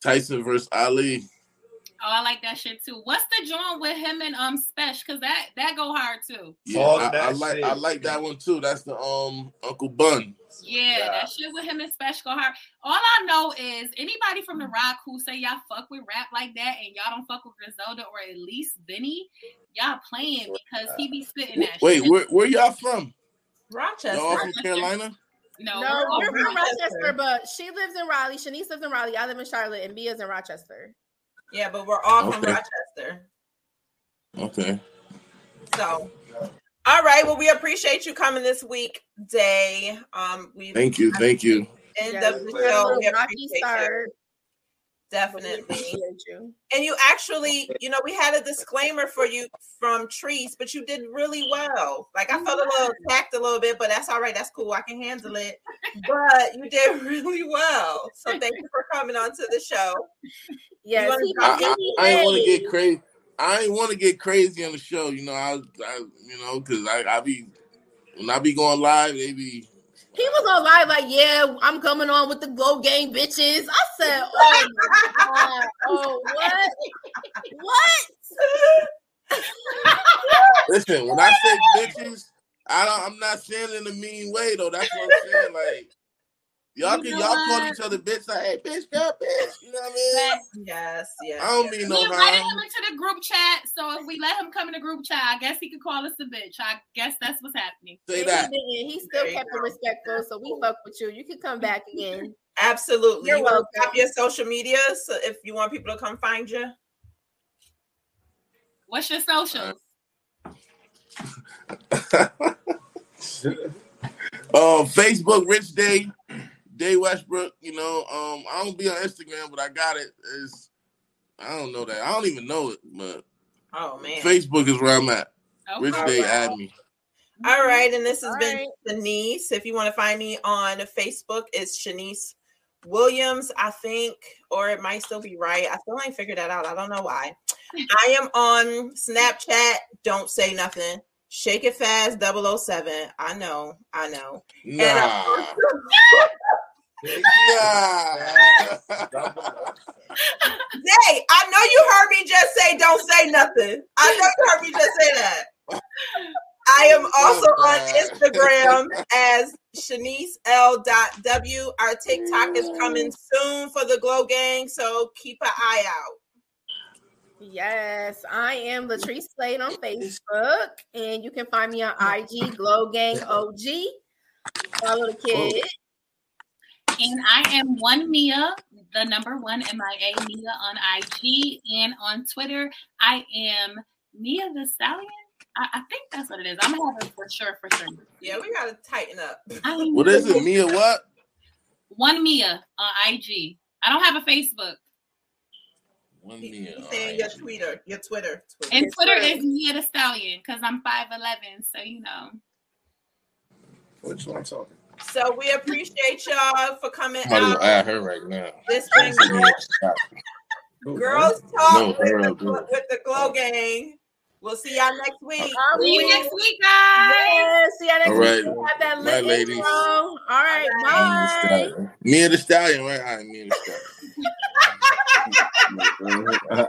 Tyson versus Ali. Oh, I like that shit too. What's the joint with him and um Spesh? Cause that that go hard too. Yeah, I, I like shit. I like that one too. That's the um Uncle Bun. Yeah, Yeah. that shit with him and Spesh go hard. All I know is anybody from the rock who say y'all fuck with rap like that and y'all don't fuck with Griselda or at least Benny, y'all playing because he be spitting that Wait, shit. where where y'all from? Rochester. Y'all from Carolina? no, No, we're we're from Rochester. Rochester, but she lives in Raleigh. Shanice lives in Raleigh. I live in Charlotte, and Mia's in Rochester. Yeah, but we're all from Rochester. Okay. So, all right. Well, we appreciate you coming this week, Dae. Um, we Thank you. Thank you. end Yes, of the show. We appreciate you. Start. but we Definitely. you. And you actually, you know, we had a disclaimer for you from Treese, but you did really well. Like I felt a little attacked a little bit, but that's all right. That's cool. I can handle it. But you did really well. So thank you for coming on to the show. Yes, wanna I, he I, I ain't want to get crazy. I ain't want to get crazy on the show. You know, I, I you know, because I, I be when I be going live, they be He was on live like, yeah, I'm coming on with the Glow Gang bitches. I said, oh my god, oh what, what? listen. When I say bitches, I don't. I'm not saying in a mean way though. That's what I'm saying. Like y'all You can y'all call each other bitch. Like hey, bitch, girl, bitch. You know what I mean? Yes, yes. I don't yes. mean We invited him into the group chat, so if we let him come in the group chat, I guess he could call us a bitch. I guess that's what's happening. Say that. He, didn't. he still There kept it respectful, so we fuck with you. You can come back again. Absolutely. You're you welcome. drop your social media so if you want people to come find you? What's your socials? um, Facebook, Rich Dae, Dae Westbrook. You know, um, I don't be on Instagram, but I got it. It's I don't know that. I don't even know it, but Oh man. Facebook is where I'm at. Okay. Rich Dae, add me. All right, and this has All been right. Shanice. If you want to find me on Facebook, it's Shanice Williams, I think, or it might still be right. I still ain't figured that out. I don't know why. I am on Snapchat. Don't say nothing. Shake it fast 007. I know. I know. Nah. nah. Hey, I know you heard me just say don't say nothing. I know you heard me just say that. I am also on Instagram as Shanice L. W. Our TikTok is coming soon for the Glow Gang, so keep an eye out. Yes, I am Latrice Slade on Facebook, and you can find me on IG Glow Gang OG. Follow the kid. And I am one Mia, the number one MIA Mia on IG and on Twitter. I am Mia the Stallion. I, I think that's what it is. I'm gonna have it for sure, for sure. Yeah, we gotta tighten up. What is it? Mia what? One Mia on IG. I don't have a Facebook. One Mia. He's saying your Twitter, your Twitter. Twitter. And Twitter Twitter. is Mia the Stallion because I'm 5'11, so you know. Which one I'm talking? So we appreciate y'all for coming Somebody will out. add her right now. This been Who, oh, Girls No, Talk with, her, the, girl. with the Glow Gang. We'll see y'all next week. All See you next week, guys. Yes, see y'all next All week. We'll Have that Bye, lit ladies. intro. All right, All bye. Mia the Stallion, right? All right, Mia the Stallion.